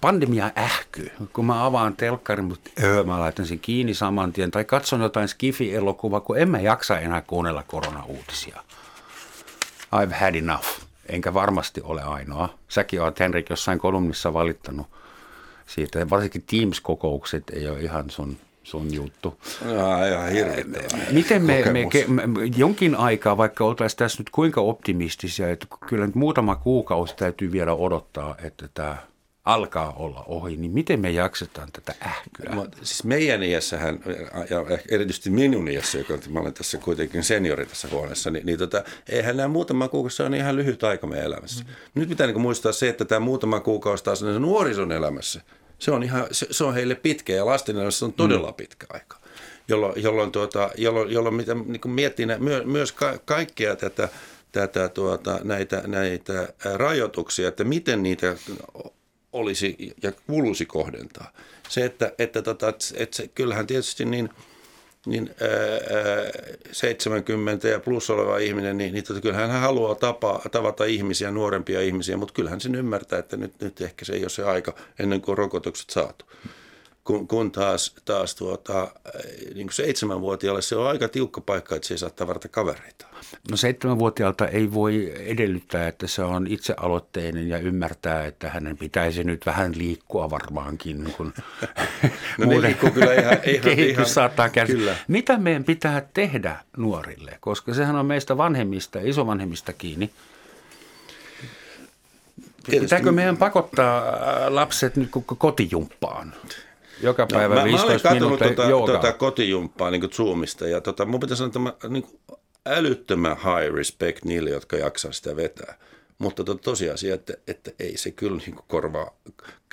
pandemia ähkyy. Kun mä avaan telkkarin, mutta öö, mä laitan sen kiinni saman tien. Tai katson jotain Skifi-elokuvaa, kun en mä jaksa enää kuunnella koronauutisia. I've had enough. Enkä varmasti ole ainoa. Säkin oot Henrik jossain kolumnissa valittanut siitä. Varsinkin Teams-kokoukset ei ole ihan sun sun juttu. No, ihan Miten me, me, me, jonkin aikaa, vaikka oltaisiin tässä nyt kuinka optimistisia, että kyllä nyt muutama kuukausi täytyy vielä odottaa, että tämä alkaa olla ohi, niin miten me jaksetaan tätä ähkyä? No, siis meidän iässähän, ja erityisesti minun iässä, joka mä olen tässä kuitenkin seniori tässä huoneessa, niin, niin tota, eihän nämä muutama kuukausi on ihan lyhyt aika meidän elämässä. Mm. Nyt pitää niin muistaa se, että tämä muutama kuukausi taas on nuorison elämässä – se on, ihan, se, se on heille pitkä ja lasten elämässä on todella mm. pitkä aika. Jolloin, jolloin, tuota, jolloin, jolloin mitä, niin kuin miettii nä, myö, myös ka, kaikkea tätä, tätä tuota, näitä, näitä rajoituksia, että miten niitä olisi ja kuuluisi kohdentaa. Se, että, että, tota, että se, kyllähän tietysti niin – niin ää, 70 ja plus oleva ihminen, niin, niin tota, kyllähän hän haluaa tapa, tavata ihmisiä, nuorempia ihmisiä, mutta kyllähän sen ymmärtää, että nyt, nyt ehkä se ei ole se aika ennen kuin rokotukset saatu kun, kun taas, taas tuota, niin kuin seitsemänvuotiaalle se on aika tiukka paikka, että se ei saa tavarata kavereita. No seitsemänvuotiaalta ei voi edellyttää, että se on itsealoitteinen ja ymmärtää, että hänen pitäisi nyt vähän liikkua varmaankin. Kun [laughs] no niin liikkuu kyllä ihan, [laughs] ihan, kehitys ihan, saattaa kärsiä. Kyllä. Mitä meidän pitää tehdä nuorille? Koska sehän on meistä vanhemmista ja isovanhemmista kiinni. Pitääkö meidän pakottaa lapset nyt kotijumppaan? Joka no, päivä no, 15 mä, mä olen tuota, tuota kotijumppaa niin Zoomista ja tota, mun pitäisi sanoa, että mä, niin kuin älyttömän high respect niille, jotka jaksaa sitä vetää. Mutta to, tosiasia, että, että ei se kyllä niin kuin korvaa,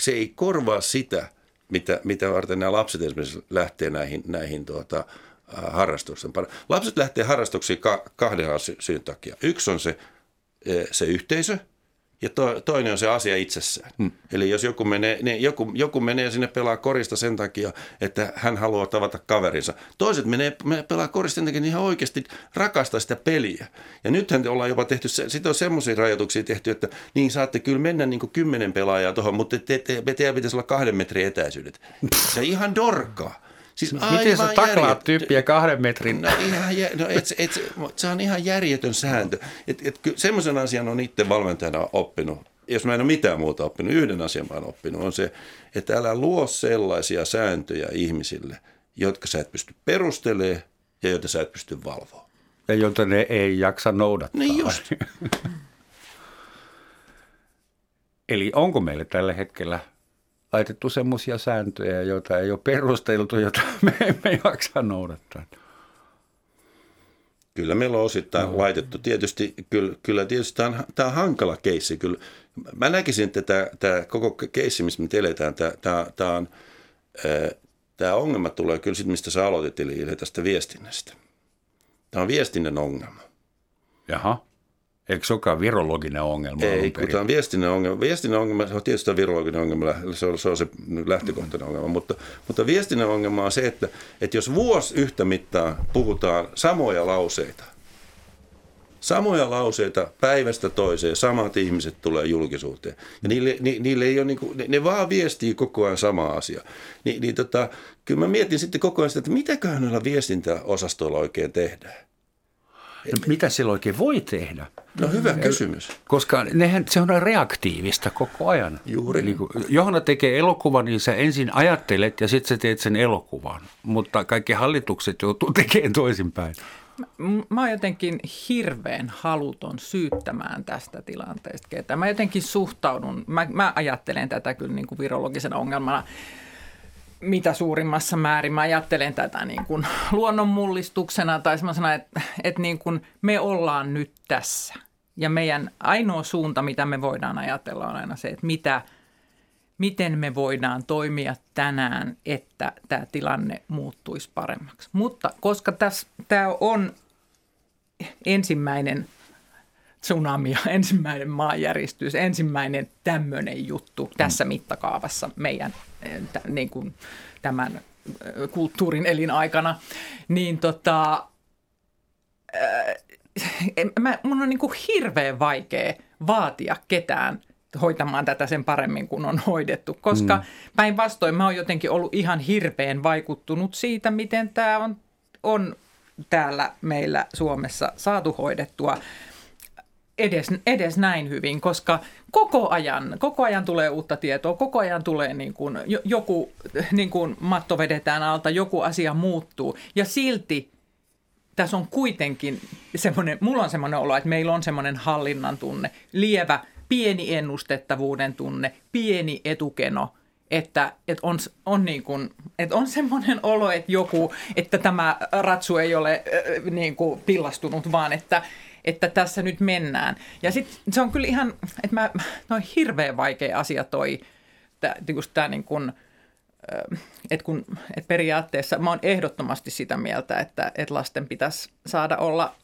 se ei korvaa sitä, mitä, mitä varten nämä lapset esimerkiksi lähtee näihin, näihin tuota, harrastuksiin. Lapset lähtee harrastuksiin ka, kahden syyn takia. Yksi on se, se yhteisö – ja to, toinen on se asia itsessään. Hmm. Eli jos joku menee, niin joku, joku menee sinne pelaa korista sen takia, että hän haluaa tavata kaverinsa. Toiset menee, menee pelaa korista sen takia, että ihan oikeasti rakastaa sitä peliä. Ja nythän ollaan jopa tehty, sitten on semmoisia rajoituksia tehty, että niin saatte kyllä mennä niin kuin kymmenen pelaajaa tuohon, mutta te, te, te, teidän pitäisi olla kahden metrin etäisyydet. Se ihan dorkaa. Siis Miten sä taklaat järjet... tyyppiä kahden metrin? No, ihan, no et, et, se on ihan järjetön sääntö. Et, et, semmoisen asian on itse valmentajana oppinut. Jos mä en ole mitään muuta oppinut, yhden asian mä oon oppinut, on se, että älä luo sellaisia sääntöjä ihmisille, jotka sä et pysty perustelemaan ja joita sä et pysty valvoa. Ja joita ne ei jaksa noudattaa. Niin just. [laughs] Eli onko meille tällä hetkellä laitettu semmoisia sääntöjä, joita ei ole perusteltu, joita [laughs] me emme jaksa noudattaa. Kyllä meillä on osittain no. laitettu. Tietysti, kyllä, kyllä tietysti tämä on, tämä on hankala keissi. Kyllä. Mä näkisin, että tämä, tämä koko keissi, missä me eletään, tämä, tämä, tämä, on, tämä ongelma tulee kyllä siitä, mistä sä aloitit, eli tästä viestinnästä. Tämä on viestinnän ongelma. Jaha. Eikö se olekaan virologinen ongelma? Ei, kun tämä on viestinnän ongelma. Viestinnän ongelma se on tietysti virologinen ongelma, se on, se on se lähtökohtainen ongelma, mutta, mutta viestinnän ongelma on se, että, että jos vuosi yhtä mittaa puhutaan samoja lauseita, samoja lauseita päivästä toiseen, samat ihmiset tulee julkisuuteen. Ja niille, ni, niille ei ole niin kuin, ne, ne vaan viestii koko ajan sama asia. Ni, niin tota, kyllä mä mietin sitten koko ajan sitä, että mitäköhän noilla viestintäosastoilla oikein tehdään. No, mitä sillä oikein voi tehdä? No hyvä kysymys. Koska nehän, se on reaktiivista koko ajan. Juuri. Niin kuin, Johanna tekee elokuvan, niin sä ensin ajattelet ja sitten sä teet sen elokuvan. Mutta kaikki hallitukset joutuu [laughs] tekemään toisinpäin. Mä oon jotenkin hirveän haluton syyttämään tästä tilanteesta ketä. Mä jotenkin suhtaudun, mä, mä ajattelen tätä kyllä niin kuin virologisena ongelmana mitä suurimmassa määrin. Mä ajattelen tätä niin kuin luonnonmullistuksena tai semmoisena, että, että niin kuin me ollaan nyt tässä. Ja meidän ainoa suunta, mitä me voidaan ajatella, on aina se, että mitä, miten me voidaan toimia tänään, että tämä tilanne muuttuisi paremmaksi. Mutta koska tässä, tämä on ensimmäinen tsunami ja ensimmäinen maanjäristys, ensimmäinen tämmöinen juttu tässä mittakaavassa meidän t- niin kuin tämän kulttuurin elinaikana, niin tota, mä, mun on niin kuin hirveän vaikea vaatia ketään hoitamaan tätä sen paremmin kuin on hoidettu, koska mm. päinvastoin mä oon jotenkin ollut ihan hirveän vaikuttunut siitä, miten tämä on, on täällä meillä Suomessa saatu hoidettua edes, edes näin hyvin, koska koko ajan, koko ajan tulee uutta tietoa, koko ajan tulee niin kuin, joku niin kuin matto vedetään alta, joku asia muuttuu. Ja silti tässä on kuitenkin semmoinen, mulla on semmoinen olo, että meillä on semmoinen hallinnan tunne, lievä, pieni ennustettavuuden tunne, pieni etukeno, että, että on, on, niin kuin, että on semmoinen olo, että joku, että tämä ratsu ei ole äh, niin kuin pillastunut, vaan että, että tässä nyt mennään. Ja sitten se on kyllä ihan, että mä, noin hirveän vaikea asia toi, tämä niin kuin, että kun, että periaatteessa mä oon ehdottomasti sitä mieltä, että, että lasten pitäisi saada olla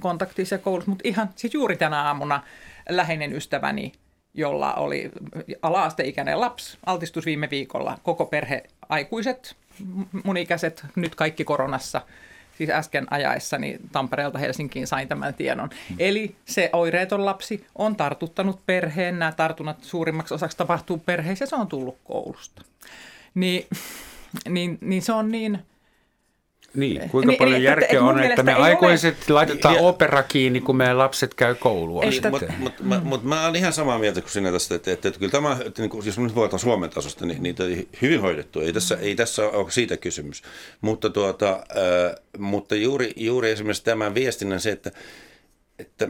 kontaktissa koulussa, mutta ihan siis juuri tänä aamuna läheinen ystäväni, jolla oli ala-asteikäinen lapsi, altistus viime viikolla, koko perhe aikuiset, mun ikäiset, nyt kaikki koronassa – siis äsken ajaessani Tampereelta Helsinkiin sain tämän tiedon. Mm. Eli se oireeton lapsi on tartuttanut perheen, nämä tartunnat suurimmaksi osaksi tapahtuu perheessä ja se on tullut koulusta. Niin, niin, niin se on niin – niin, kuinka niin, paljon eli, järkeä että, on, että me aikuiset ole... laitetaan ja, opera kiinni, kun meidän lapset käy koulua. Mutta mut, mut, mut, mut mä olen ihan samaa mieltä kuin sinä tästä, että, että, että kyllä tämä, että, niin, jos nyt voidaan Suomen tasosta, niin niitä hyvin hoidettu. Ei tässä, ei tässä ole siitä kysymys. Mutta, tuota, äh, mutta juuri, juuri esimerkiksi tämän viestinnän se, että, että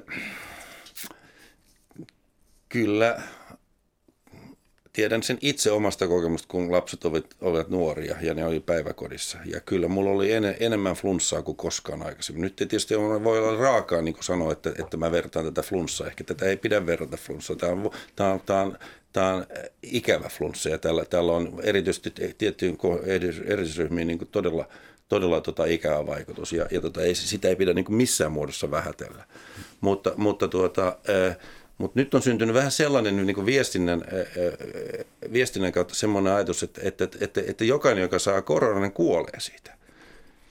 kyllä – tiedän sen itse omasta kokemusta, kun lapset olivat, olivat nuoria ja ne oli päiväkodissa. Ja kyllä mulla oli en, enemmän flunssaa kuin koskaan aikaisemmin. Nyt tietysti voi olla raakaa niin kuin sanoa, että, että mä vertaan tätä flunssaa. Ehkä tätä ei pidä verrata flunssaa. Tämä on, tämä on, tämä on, tämä on ikävä flunssa ja tällä, tällä on erityisesti tiettyyn erityisryhmiin niin todella, todella tota ikävä vaikutus. Ja, ja tota, ei, sitä ei pidä niin missään muodossa vähätellä. Mutta, mutta tuota, äh, mutta nyt on syntynyt vähän sellainen niin kuin viestinnän, viestinnän kautta semmoinen ajatus, että, että, että, että jokainen, joka saa koronan, kuolee siitä.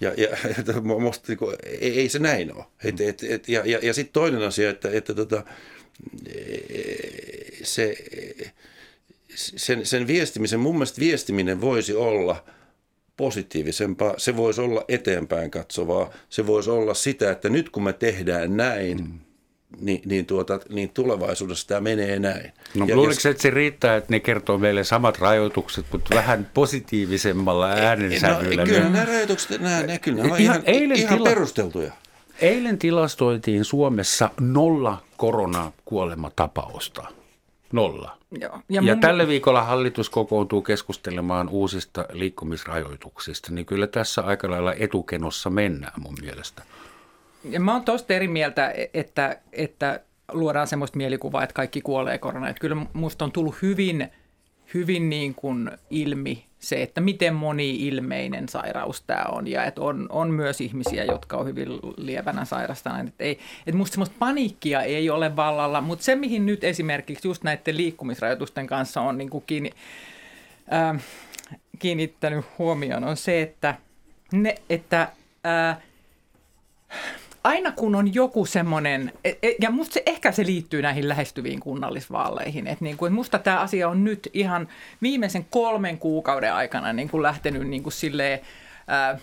Ja, ja että musta, niin kuin, ei, ei se näin ole. Et, et, et, ja ja, ja sitten toinen asia, että, että tota, se, sen, sen viestimisen, mun mielestä viestiminen voisi olla positiivisempaa, se voisi olla eteenpäin katsovaa, se voisi olla sitä, että nyt kun me tehdään näin, mm niin, niin, tuota, niin tulevaisuudessa tämä menee näin. No ja, luuliko, että se riittää, että ne kertoo meille samat rajoitukset, mutta vähän positiivisemmalla äänensävyllä? No, kyllä nämä rajoitukset, nämä, ne, kyllä nämä ihan, eilen ihan tila- perusteltuja. Eilen tilastoitiin Suomessa nolla koronakuolematapausta. Nolla. Joo. Ja, ja mun... tällä viikolla hallitus kokoontuu keskustelemaan uusista liikkumisrajoituksista, niin kyllä tässä aika lailla etukenossa mennään mun mielestä. Ja mä oon tosta eri mieltä, että, että luodaan semmoista mielikuvaa, että kaikki kuolee koronaan. Että kyllä musta on tullut hyvin, hyvin niin kuin ilmi se, että miten moni-ilmeinen sairaus tämä on ja että on, on myös ihmisiä, jotka on hyvin lievänä sairastaneet. Että, ei, että musta semmoista paniikkia ei ole vallalla, mutta se mihin nyt esimerkiksi just näiden liikkumisrajoitusten kanssa on niin kuin kiinni, äh, kiinnittänyt huomioon on se, että, ne, että äh, aina kun on joku semmoinen, e, e, ja musta se, ehkä se liittyy näihin lähestyviin kunnallisvaaleihin, että niin kuin, musta tämä asia on nyt ihan viimeisen kolmen kuukauden aikana niin kuin lähtenyt niin kuin silleen, ää,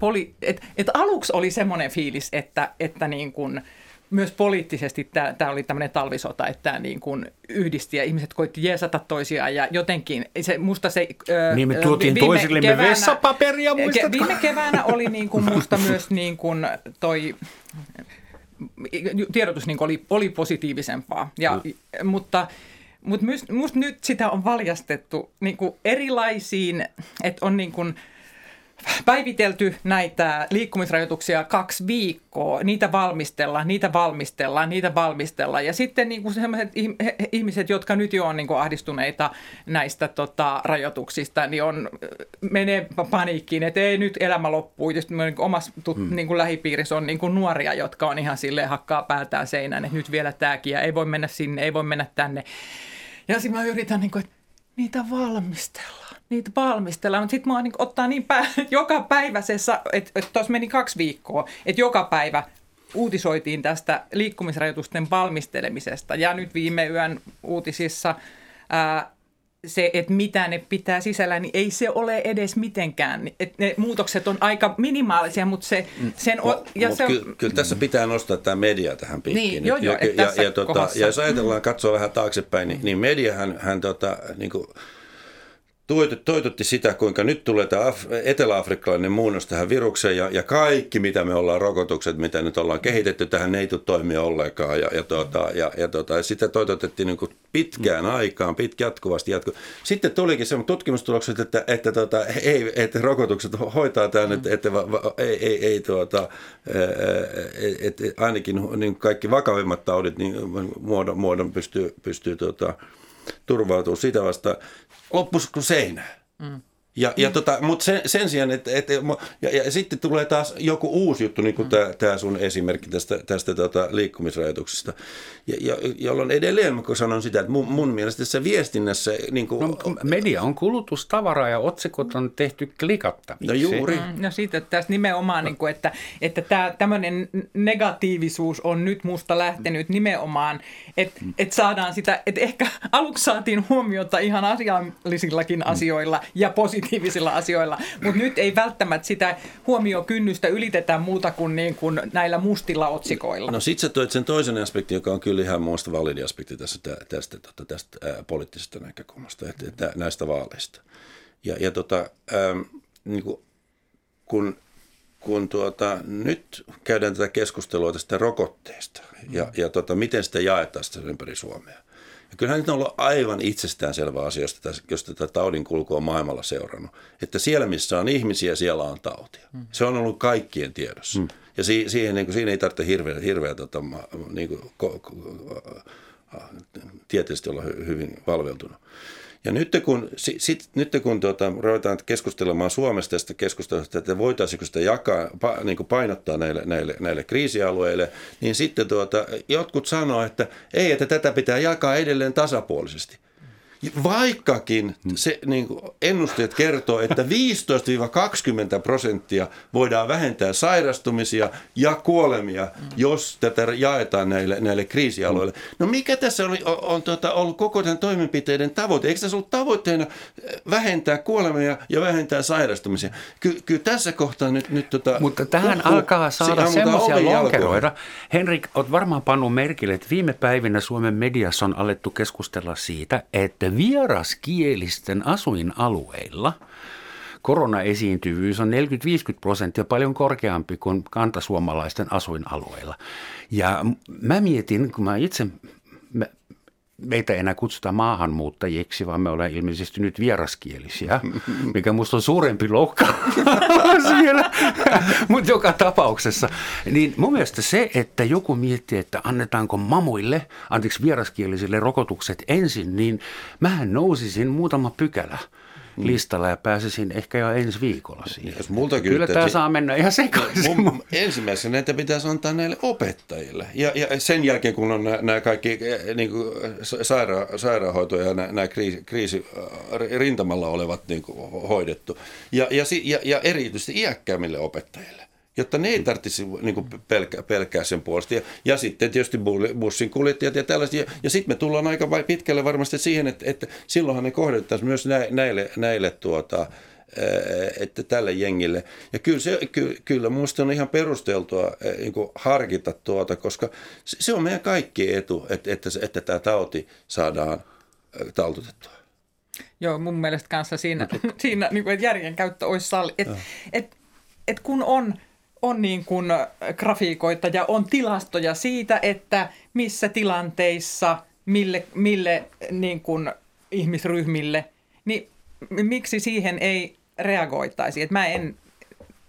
poli, et, et aluksi oli semmoinen fiilis, että, että niin kuin, myös poliittisesti tämä oli tämmöinen talvisota, että tämä niin kuin yhdisti ja ihmiset koitti jeesata toisiaan ja jotenkin se, musta se... Niin me tuotiin viime toisillemme keväänä, vessapaperia, muistatko? Viime keväänä oli niin kuin [laughs] musta myös niin kuin toi tiedotus niin kuin oli, oli positiivisempaa, ja, mm. mutta mutta musta nyt sitä on valjastettu niin kuin erilaisiin, että on niin kuin – päivitelty näitä liikkumisrajoituksia kaksi viikkoa. Niitä valmistellaan, niitä valmistellaan, niitä valmistellaan. Ja sitten niin kuin sellaiset ihmiset, jotka nyt jo on niin kuin ahdistuneita näistä tota, rajoituksista, niin on, menee paniikkiin, että ei nyt elämä loppuu. Sitten niin omassa tut, hmm. niin kuin lähipiirissä on niin kuin nuoria, jotka on ihan silleen hakkaa päätään seinään, että nyt vielä tämäkin ja ei voi mennä sinne, ei voi mennä tänne. Ja sitten mä yritän, niin kuin, että niitä valmistellaan niitä valmistellaan, mutta sitten mua niin ottaa niin pää, [laughs] joka päivä se, että et tuossa meni kaksi viikkoa, että joka päivä uutisoitiin tästä liikkumisrajoitusten valmistelemisesta. Ja nyt viime yön uutisissa ää, se, että mitä ne pitää sisällä, niin ei se ole edes mitenkään. Et ne muutokset on aika minimaalisia, mutta se... Mm. Sen o, ja se on, kyllä, kyllä tässä pitää nostaa tämä media tähän piikkiin. Niin, joo, joo, ja, ja, ja, tota, ja jos ajatellaan, katsoa vähän taaksepäin, niin, niin mediahan hän, tota, niin kuin, toitotti sitä, kuinka nyt tulee tämä Af- eteläafrikkalainen muunnos tähän virukseen ja, ja kaikki, mitä me ollaan, rokotukset, mitä nyt ollaan kehitetty tähän, ei tule toimia ollenkaan. Ja, ja, tuota, ja, ja, tuota, ja sitä toitotettiin niin pitkään aikaan, pit, jatkuvasti. Jatku. Sitten tulikin se tutkimustulokset, että, että, tuota, ei, että rokotukset hoitaa tämän, että, että va, va, ei, ei, ei tuota, että ainakin niin kaikki vakavimmat taudit niin muodon, muodon pystyy, pystyy tuota, turvautumaan sitä vasta loppus kuin seinään. Mm. Ja, ja mm. tota, mutta sen, sen sijaan, että, että ja, ja sitten tulee taas joku uusi juttu, niin kuin mm. tämä sun esimerkki tästä, tästä tota, liikkumisrajoituksesta, ja, ja, jolloin edelleen kun sanon sitä, että mun, mun mielestä tässä viestinnässä... Niin kuin, no, media on kulutustavara ja otsikot on tehty klikattaviksi. No juuri. Mm, no siitä tässä nimenomaan, niin kuin, että, että tämä tämmöinen negatiivisuus on nyt musta lähtenyt nimenomaan, että, mm. että saadaan sitä, että ehkä [laughs] aluksi saatiin huomiota ihan asiallisillakin mm. asioilla ja positiivisesti positiivisilla asioilla, mutta nyt ei välttämättä sitä huomiokynnystä ylitetä muuta kuin, niin kuin näillä mustilla otsikoilla. No sit sä toit sen toisen aspektin, joka on kyllä ihan muusta validi aspekti tässä, tästä, tästä, tästä, tästä ää, poliittisesta näkökulmasta, että, että näistä vaaleista. Ja, ja tota, ähm, niin kuin, kun kun tuota, nyt käydään tätä keskustelua tästä rokotteesta ja, ja tota, miten sitä jaetaan sitä ympäri Suomea, kyllähän nyt on ollut aivan itsestäänselvä asia, jos tätä taudin kulkua on maailmalla seurannut, että siellä missä on ihmisiä, siellä on tautia. Mm. Se on ollut kaikkien tiedossa. Mm. Ja si- siihen, niin kuin, siinä ei tarvitse hirveä, hirveä tota, niin kuin, ko- ko- tieteellisesti olla hyvin valveutunut. Ja nyt kun, sit, nyt kun tuota, ruvetaan keskustelemaan Suomesta tästä keskustelusta, että voitaisiinko sitä jakaa, pa, niin kuin painottaa näille, näille, näille kriisialueille, niin sitten tuota, jotkut sanoo, että ei, että tätä pitää jakaa edelleen tasapuolisesti. Vaikkakin se niin kuin ennusteet kertoo, että 15-20 prosenttia voidaan vähentää sairastumisia ja kuolemia, jos tätä jaetaan näille, näille kriisialueille. No mikä tässä oli, on, on tuota, ollut koko tämän toimenpiteiden tavoite? Eikö tässä ollut tavoitteena vähentää kuolemia ja vähentää sairastumisia? Ky, kyllä tässä kohtaa nyt... nyt tota, Mutta tähän uh, alkaa saada semmoisia lonkeroida. Henrik, olet varmaan pannut merkille, että viime päivinä Suomen mediassa on alettu keskustella siitä, että vieraskielisten asuinalueilla koronaesiintyvyys on 40-50 prosenttia paljon korkeampi kuin kantasuomalaisten asuinalueilla. Ja mä mietin, kun mä itse meitä ei enää kutsuta maahanmuuttajiksi, vaan me ollaan ilmeisesti nyt vieraskielisiä, mikä musta on suurempi vielä, [laughs] mutta joka tapauksessa. Niin mun mielestä se, että joku miettii, että annetaanko mamuille, anteeksi vieraskielisille rokotukset ensin, niin mähän nousisin muutama pykälä – Mm. listalla ja pääsisin ehkä jo ensi viikolla siihen. Jos multa Kyllä tämä saa mennä ihan sekaisin. Mun, ensimmäisenä näitä pitäisi antaa näille opettajille. Ja, ja sen jälkeen, kun on nämä, kaikki niin kuin saira, sairaanhoito ja nämä, nämä kriisi, kriisi rintamalla olevat niin kuin, hoidettu. Ja, ja, ja, ja erityisesti iäkkäämmille opettajille jotta ne ei tarvitsisi niin pelkää, pelkää sen puolesta. Ja, ja sitten tietysti bussin kuljettajat ja tällaiset. Ja, ja sitten me tullaan aika pitkälle varmasti siihen, että, että silloinhan ne kohdettaisiin myös näille, näille tuota, että tälle jengille. Ja kyllä, se, ky, kyllä minusta on ihan perusteltua niin harkita tuota, koska se on meidän kaikki etu, että, että, että tämä tauti saadaan taltutettua. Joo, mun mielestä kanssa siinä, [laughs] siinä niin kuin, että järjen käyttö olisi salli. Että et, et kun on on niin kuin grafiikoita ja on tilastoja siitä, että missä tilanteissa, mille, mille niin kuin ihmisryhmille, niin miksi siihen ei reagoitaisi. Et mä en,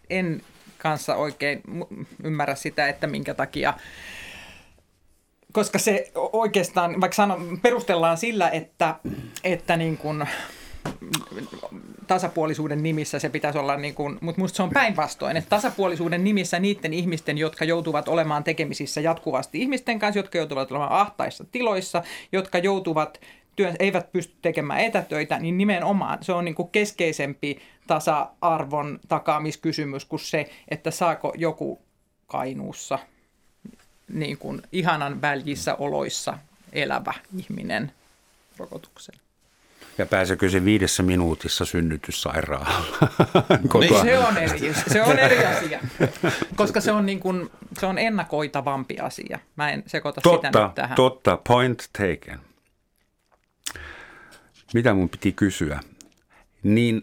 en kanssa oikein ymmärrä sitä, että minkä takia koska se oikeastaan, vaikka sanon, perustellaan sillä, että, että niin kuin tasapuolisuuden nimissä se pitäisi olla, niin kuin, mutta minusta se on päinvastoin, että tasapuolisuuden nimissä niiden ihmisten, jotka joutuvat olemaan tekemisissä jatkuvasti ihmisten kanssa, jotka joutuvat olemaan ahtaissa tiloissa, jotka joutuvat työn, eivät pysty tekemään etätöitä, niin nimenomaan se on niin kuin keskeisempi tasa-arvon takaamiskysymys kuin se, että saako joku Kainuussa niin kuin ihanan väljissä oloissa elävä ihminen rokotuksen. Ja pääsekö se viidessä minuutissa synnytyssairaalaan? No niin, se on eri, se on eri asia, koska se on, niin kuin, se on ennakoitavampi asia. Mä en sekoita totta, sitä nyt tähän. Totta, point taken. Mitä mun piti kysyä? Niin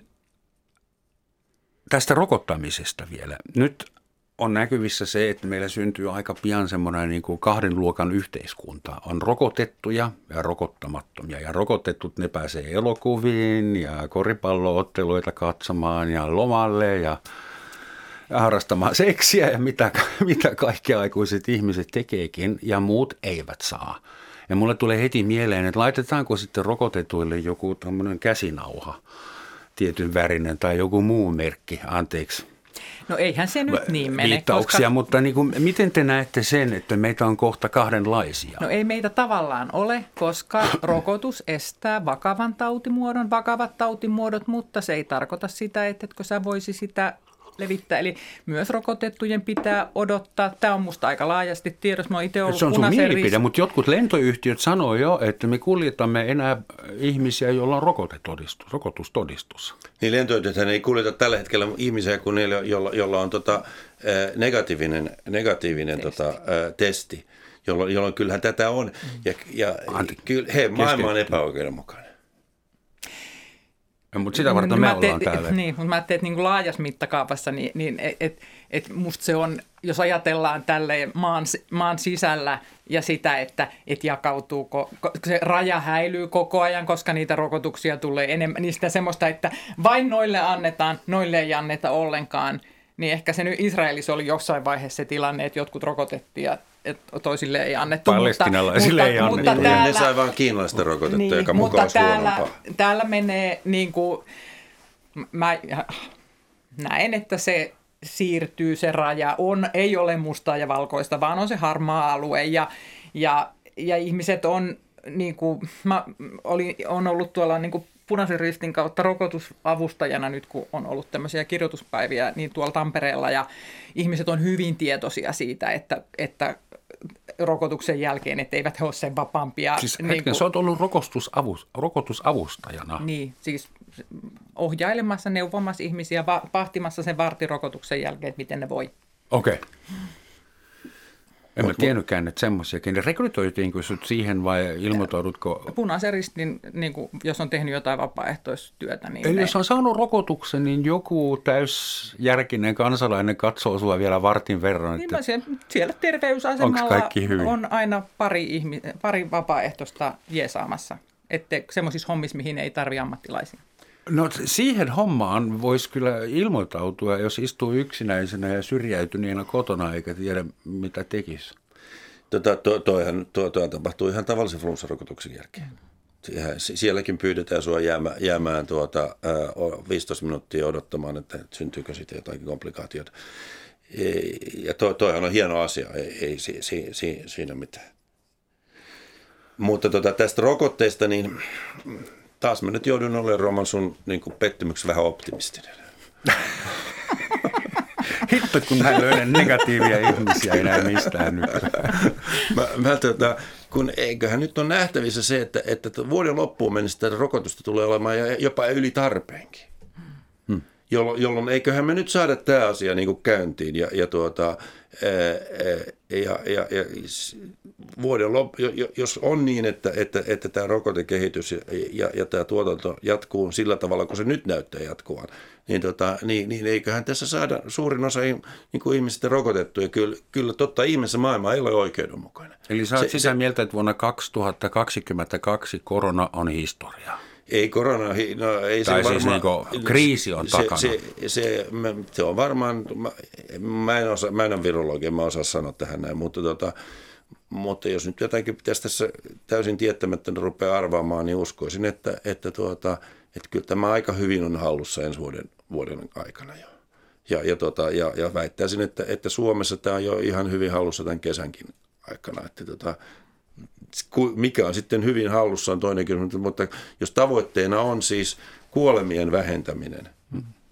tästä rokottamisesta vielä. Nyt on näkyvissä se, että meillä syntyy aika pian semmoinen niin kuin kahden luokan yhteiskunta. On rokotettuja ja rokottamattomia. Ja rokotetut ne pääsee elokuviin ja koripallootteluita katsomaan ja lomalle ja harrastamaan seksiä ja mitä, [laughs] mitä kaikki aikuiset ihmiset tekeekin ja muut eivät saa. Ja mulle tulee heti mieleen, että laitetaanko sitten rokotetuille joku tämmöinen käsinauha, tietyn värinen tai joku muu merkki, anteeksi No eihän se nyt niin mene. Viittauksia, koska... mutta niin kuin, miten te näette sen, että meitä on kohta kahdenlaisia? No ei meitä tavallaan ole, koska [coughs] rokotus estää vakavan tautimuodon, vakavat tautimuodot, mutta se ei tarkoita sitä, että etkö sä voisi sitä levittää. Eli myös rokotettujen pitää odottaa. Tämä on musta aika laajasti tiedossa. Mä itse ollut Se on sun mielipide, mutta jotkut lentoyhtiöt sanoo jo, että me kuljetamme enää ihmisiä, joilla on rokotetodistus, rokotustodistus. Niin lentoyhtiöt ei kuljeta tällä hetkellä ihmisiä kuin niillä, jolla, jolla on tota, negatiivinen, negatiivinen testi. Tota, testi jolloin, jolloin kyllähän tätä on. Ja, ja kyllä, he, maailma on epäoikeudenmukainen. Mutta sitä varten no, me ollaan täällä. Niin, mutta mä ajattelin, että niin kuin laajassa mittakaavassa, niin, niin et, et, et musta se on, jos ajatellaan tälle maan, maan sisällä ja sitä, että et jakautuuko, se raja häilyy koko ajan, koska niitä rokotuksia tulee enemmän, niistä semmoista, että vain noille annetaan, noille ei anneta ollenkaan, niin ehkä se nyt Israelissa oli jossain vaiheessa se tilanne, että jotkut rokotettiin ja että toisille ei annettu. Palestinalaisille mutta, ei annettu. Mutta täällä, ne sai vain kiinalaista rokotetta, niin, joka mutta täällä, täällä menee niin kuin, mä näen, että se siirtyy se raja, on, ei ole mustaa ja valkoista, vaan on se harmaa alue ja, ja, ja ihmiset on, niin kuin, mä olin, on ollut tuolla niin kuin punaisen ristin kautta rokotusavustajana nyt, kun on ollut tämmöisiä kirjoituspäiviä niin tuolla Tampereella ja ihmiset on hyvin tietoisia siitä, että, että rokotuksen jälkeen, että eivät he ole sen vapaampia. Siis niin hetken, kuin, sä oot ollut rokotusavus, rokotusavustajana. Niin, siis ohjailemassa, neuvomassa ihmisiä, va- pahtimassa sen vartirokotuksen jälkeen, että miten ne voi. Okei. Okay. En mä tiennytkään, että semmoisiakin. Rekrytoitiinko sut siihen vai ilmoitaudutko? Punaisen ristin, niin kuin, jos on tehnyt jotain vapaaehtoistyötä. Niin Eli ne- jos on saanut rokotuksen, niin joku täysjärkinen kansalainen katsoo sua vielä vartin verran. Niin Että... mä siellä, siellä terveysasemalla on aina pari, ihmi, pari vapaaehtoista jeesaamassa. Että semmoisissa hommissa, mihin ei tarvi ammattilaisia. No siihen hommaan voisi kyllä ilmoittautua, jos istuu yksinäisenä ja syrjäytyneenä kotona eikä tiedä mitä tekisi. Tota, to, toihan, tuo, tuo tapahtuu ihan tavallisen flunssarokotuksen jälkeen. Siihen- si- Sielläkin pyydetään sinua jäämään, jäämään tuota, ää, o- 15 minuuttia odottamaan, että syntyykö siitä jotain komplikaatiota. Ei- Ja to, toihan on hieno asia, ei, ei si, si, si, siinä mitään. Mutta tota, tästä rokotteesta, niin taas mä nyt joudun olemaan Roman sun niin pettymyksen vähän optimistinen. [laughs] Hitto, kun mä löydän negatiivia ihmisiä enää mistään nyt. [laughs] Mä, mä tota, kun eiköhän nyt on nähtävissä se, että, että vuoden loppuun mennessä tätä rokotusta tulee olemaan ja jopa yli tarpeenkin. Hmm. Jolloin, jolloin eiköhän me nyt saada tämä asia niin kuin käyntiin ja, ja, tuota, ja, ja, ja vuoden jo- jos on niin, että, että, että tämä rokotekehitys ja, ja, ja tämä tuotanto jatkuu sillä tavalla, kun se nyt näyttää jatkuvan, niin, tota, niin, niin eiköhän tässä saada suurin osa niin kuin ihmisistä rokotettu. Ja kyllä, kyllä totta ihmeessä maailma ei ole oikeudenmukainen. Eli sä oot Se- sitä se- mieltä, että vuonna 2022 korona on historia. Ei korona, no ei Tai se siis varmaan, niinku kriisi on se, takana. Se, se, mä, se on varmaan, mä, mä, en osaa, mä en ole virologi, mä osaa sanoa tähän näin, mutta, tota, mutta jos nyt jotakin pitäisi tässä täysin tietämättä rupeaa arvaamaan, niin uskoisin, että, että, tuota, että kyllä tämä aika hyvin on hallussa ensi vuoden, vuoden aikana jo. Ja, ja, tota, ja, ja väittäisin, että, että Suomessa tämä on jo ihan hyvin hallussa tämän kesänkin aikana. Että tota, mikä on sitten hyvin hallussa on toinen kysymys, mutta jos tavoitteena on siis kuolemien vähentäminen,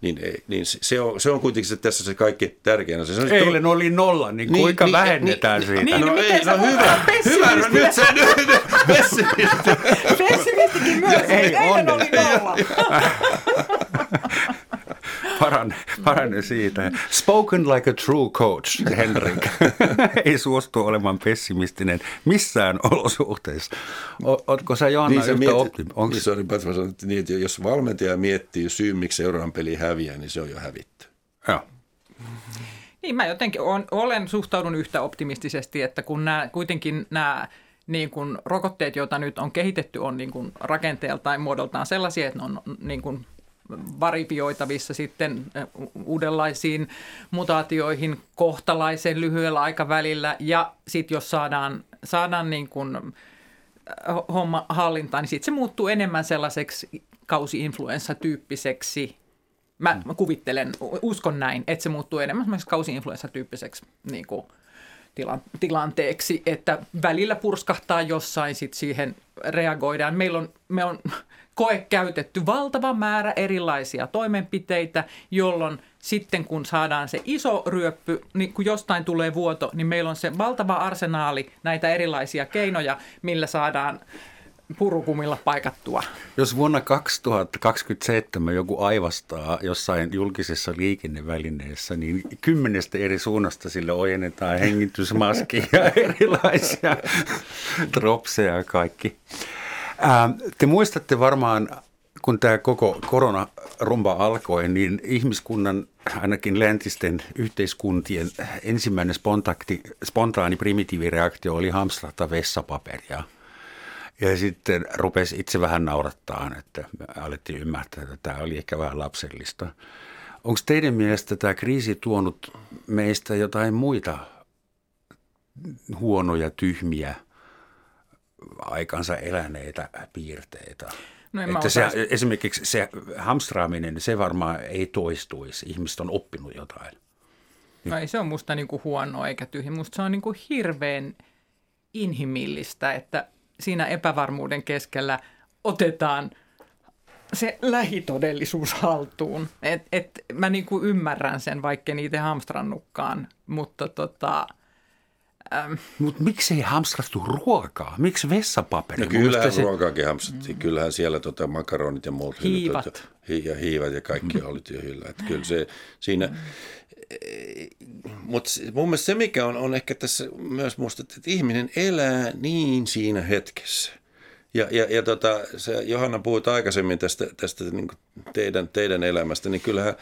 niin, ei, niin se- on, se on kuitenkin se, tässä se kaikki tärkein asia. Se on sitten- Eilen oli nolla, niin kuinka niin, vähennetään niin, siitä? niin, no miten ei, no hyvä, hyvä, no nyt se nyt, pessimisti. Pessimistikin myös. Ei, Eilen on. oli nolla. [laughs] Parane, parane siitä. Spoken like a true coach, Henrik. [laughs] Ei suostu olemaan pessimistinen missään olosuhteissa. O- Ootko sä Johanna Niin, sä yhtä optimi? Onks... niin, sorry, Pat, mä sanoin, että, niin, että jos valmentaja miettii syyn, miksi seuraavan peli häviää, niin se on jo hävitty. Joo. Niin mä jotenkin on, olen, suhtaudun yhtä optimistisesti, että kun nämä, kuitenkin nämä niin kuin rokotteet, joita nyt on kehitetty, on niin kuin rakenteeltaan ja muodoltaan sellaisia, että ne on niin kuin varifioitavissa sitten u- uudenlaisiin mutaatioihin kohtalaisen lyhyellä aikavälillä. Ja sitten jos saadaan, saadaan niin kuin eh, homma hallintaan, niin sitten se muuttuu enemmän sellaiseksi kausi-influenssatyyppiseksi Mä, mä kuvittelen, uskon näin, että se muuttuu enemmän semmoiseksi kausi-influenssatyyppiseksi niin kuin, tila, tilanteeksi, että välillä purskahtaa jossain, sitten siihen reagoidaan. Meillä on, me on koe käytetty valtava määrä erilaisia toimenpiteitä, jolloin sitten kun saadaan se iso ryöppy, niin kun jostain tulee vuoto, niin meillä on se valtava arsenaali näitä erilaisia keinoja, millä saadaan purukumilla paikattua. Jos vuonna 2027 joku aivastaa jossain julkisessa liikennevälineessä, niin kymmenestä eri suunnasta sille ojennetaan hengitysmaskia ja [laughs] erilaisia dropseja ja kaikki. Ää, te muistatte varmaan, kun tämä koko koronarumba alkoi, niin ihmiskunnan, ainakin läntisten yhteiskuntien ensimmäinen spontakti, spontaani primitiivireaktio oli hamstrata vessapaperia. Ja sitten rupesi itse vähän naurattaa, että alettiin ymmärtää, että tämä oli ehkä vähän lapsellista. Onko teidän mielestä tämä kriisi tuonut meistä jotain muita huonoja, tyhmiä, aikansa eläneitä piirteitä? No että se, esimerkiksi se hamstraaminen, se varmaan ei toistuisi. Ihmiset on oppinut jotain. No ei se ole musta niinku huono eikä tyhjä. Musta se on niinku hirveän inhimillistä, että siinä epävarmuuden keskellä otetaan se lähitodellisuus haltuun. Et, et mä niinku ymmärrän sen, vaikka niitä hamstrannutkaan, mutta tota, Ähm, Mutta miksei hamstrattu ruokaa? Miksi vessapaperi? No kyllähän se- ruokaakin hampsattiin. Kyllähän siellä tota makaronit ja muut hyllyt Hiivat. oli- hi- ja hiivat ja kaikki [laughs] Mm. oli jo hyllä. Että kyllä se siinä, mutta mun mielestä se mikä on, on ehkä tässä myös musta, että ihminen elää niin siinä hetkessä. Ja, ja, ja tota, se Johanna puhuit aikaisemmin tästä, tästä niin teidän, teidän elämästä, niin kyllähän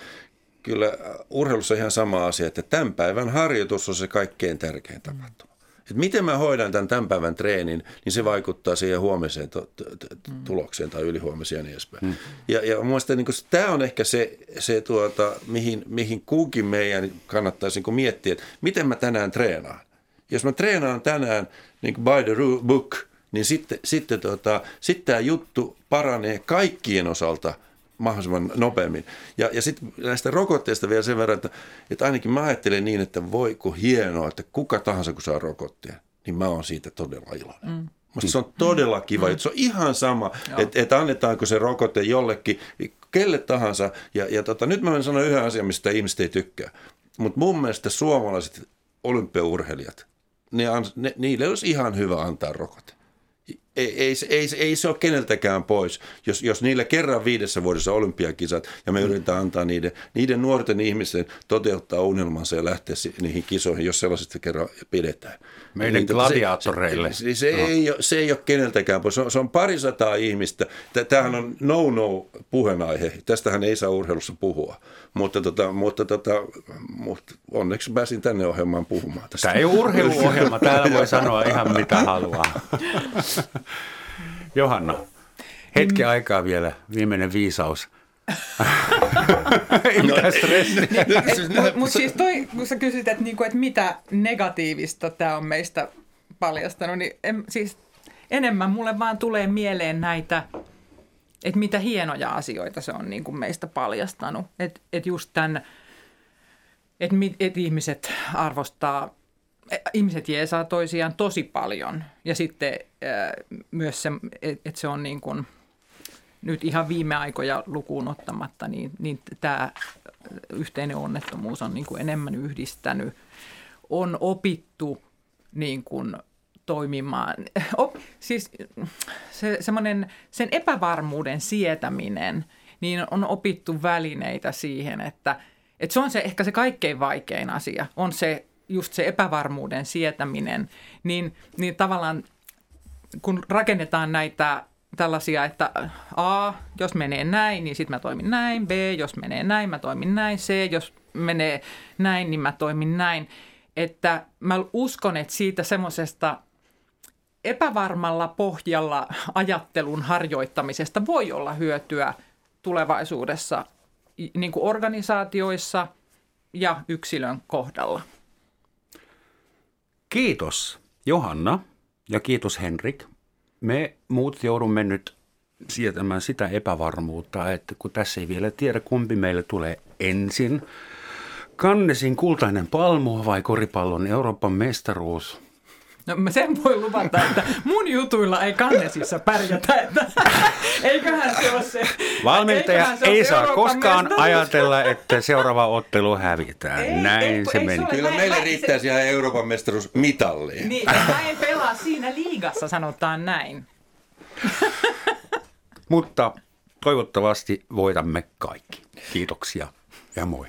kyllä urheilussa ihan sama asia, että tämän päivän harjoitus on se kaikkein tärkein tapahtuma. Et miten mä hoidan tämän tämän päivän treenin, niin se vaikuttaa siihen huomiseen to, to, tulokseen tai ylihuomiseen ja niin edespäin. Mm. Ja, ja mun mielestä niin tämä on ehkä se, se tuota, mihin, mihin kukin meidän kannattaisi niin miettiä, että miten mä tänään treenaan. Jos mä treenaan tänään niin by the book, niin sitten, sitten, tota, sitten tämä juttu paranee kaikkien osalta mahdollisimman nopeammin. Ja, ja sitten näistä rokotteista vielä sen verran, että, että ainakin mä ajattelen niin, että voi kun hienoa, että kuka tahansa kun saa rokotteen, niin mä oon siitä todella iloinen. Mm. Musta se on todella kiva. Mm. Se on ihan sama, että, että annetaanko se rokote jollekin, kelle tahansa. Ja, ja tota, nyt mä sanon yhden asian, mistä ihmiset ei tykkää. Mutta mun mielestä suomalaiset olympiaurheilijat, ne, ne, niille olisi ihan hyvä antaa rokote. Ei, ei, se- ei, ei se ole keneltäkään pois, jos, jos niille kerran viidessä vuodessa olympiakisat ja me yritetään antaa niiden, niiden nuorten ihmisten toteuttaa unelmansa ja lähteä niihin kisoihin, jos sellaisesta kerran pidetään. Meidän Niin, gladiaattoreille. Se, se, se, ei ole, se ei ole keneltäkään pois. Se on, se on parisataa ihmistä. Tä- Tämähän on no-no puheenaihe. Tästähän ei saa urheilussa puhua. Mutta, tota, mutta, tota, mutta onneksi pääsin tänne ohjelmaan puhumaan tästä. Tämä ei ole urheiluohjelma, täällä voi [laughs] sanoa ihan mitä haluaa. Johanna, hetki aikaa vielä, viimeinen viisaus. [laughs] ei mitään stressiä. Mutta mut siis toi, kun sä kysyt, että, niinku, että mitä negatiivista tämä on meistä paljastanut, niin en, siis enemmän mulle vaan tulee mieleen näitä, että mitä hienoja asioita se on niinku meistä paljastanut. Että et just tämän, että et ihmiset arvostaa, eh, ihmiset jeesaa toisiaan tosi paljon. Ja sitten äh, myös se, että et se on niin kuin, nyt ihan viime aikoja lukuun ottamatta, niin, niin tämä yhteinen onnettomuus on niin kuin enemmän yhdistänyt. On opittu niin kuin toimimaan. [laughs] Op, siis se, semmoinen, sen epävarmuuden sietäminen, niin on opittu välineitä siihen, että, että se on se ehkä se kaikkein vaikein asia, on se just se epävarmuuden sietäminen, niin, niin tavallaan kun rakennetaan näitä tällaisia, että A, jos menee näin, niin sitten mä toimin näin, B, jos menee näin, mä toimin näin, C, jos menee näin, niin mä toimin näin. Että mä uskon, että siitä semmoisesta epävarmalla pohjalla ajattelun harjoittamisesta voi olla hyötyä tulevaisuudessa niin kuin organisaatioissa ja yksilön kohdalla. Kiitos Johanna ja kiitos Henrik. Me muut joudumme nyt sietämään sitä epävarmuutta, että kun tässä ei vielä tiedä kumpi meille tulee ensin. Kannesin kultainen palmu vai koripallon Euroopan mestaruus? No mä sen voi luvata, että mun jutuilla ei kannesissa pärjätä, että eiköhän se ole se. Valmentaja se ei se saa Euroopan koskaan mestaruus. ajatella, että seuraava ottelu hävitään. Ei, Näin ei, se ei meni. se. Kyllä meille mä- riittäisi ihan Euroopan mestaruus mitalliin. Niin, mä en pelaa siinä liigassa, sanotaan näin. Mutta toivottavasti voitamme kaikki. Kiitoksia ja moi.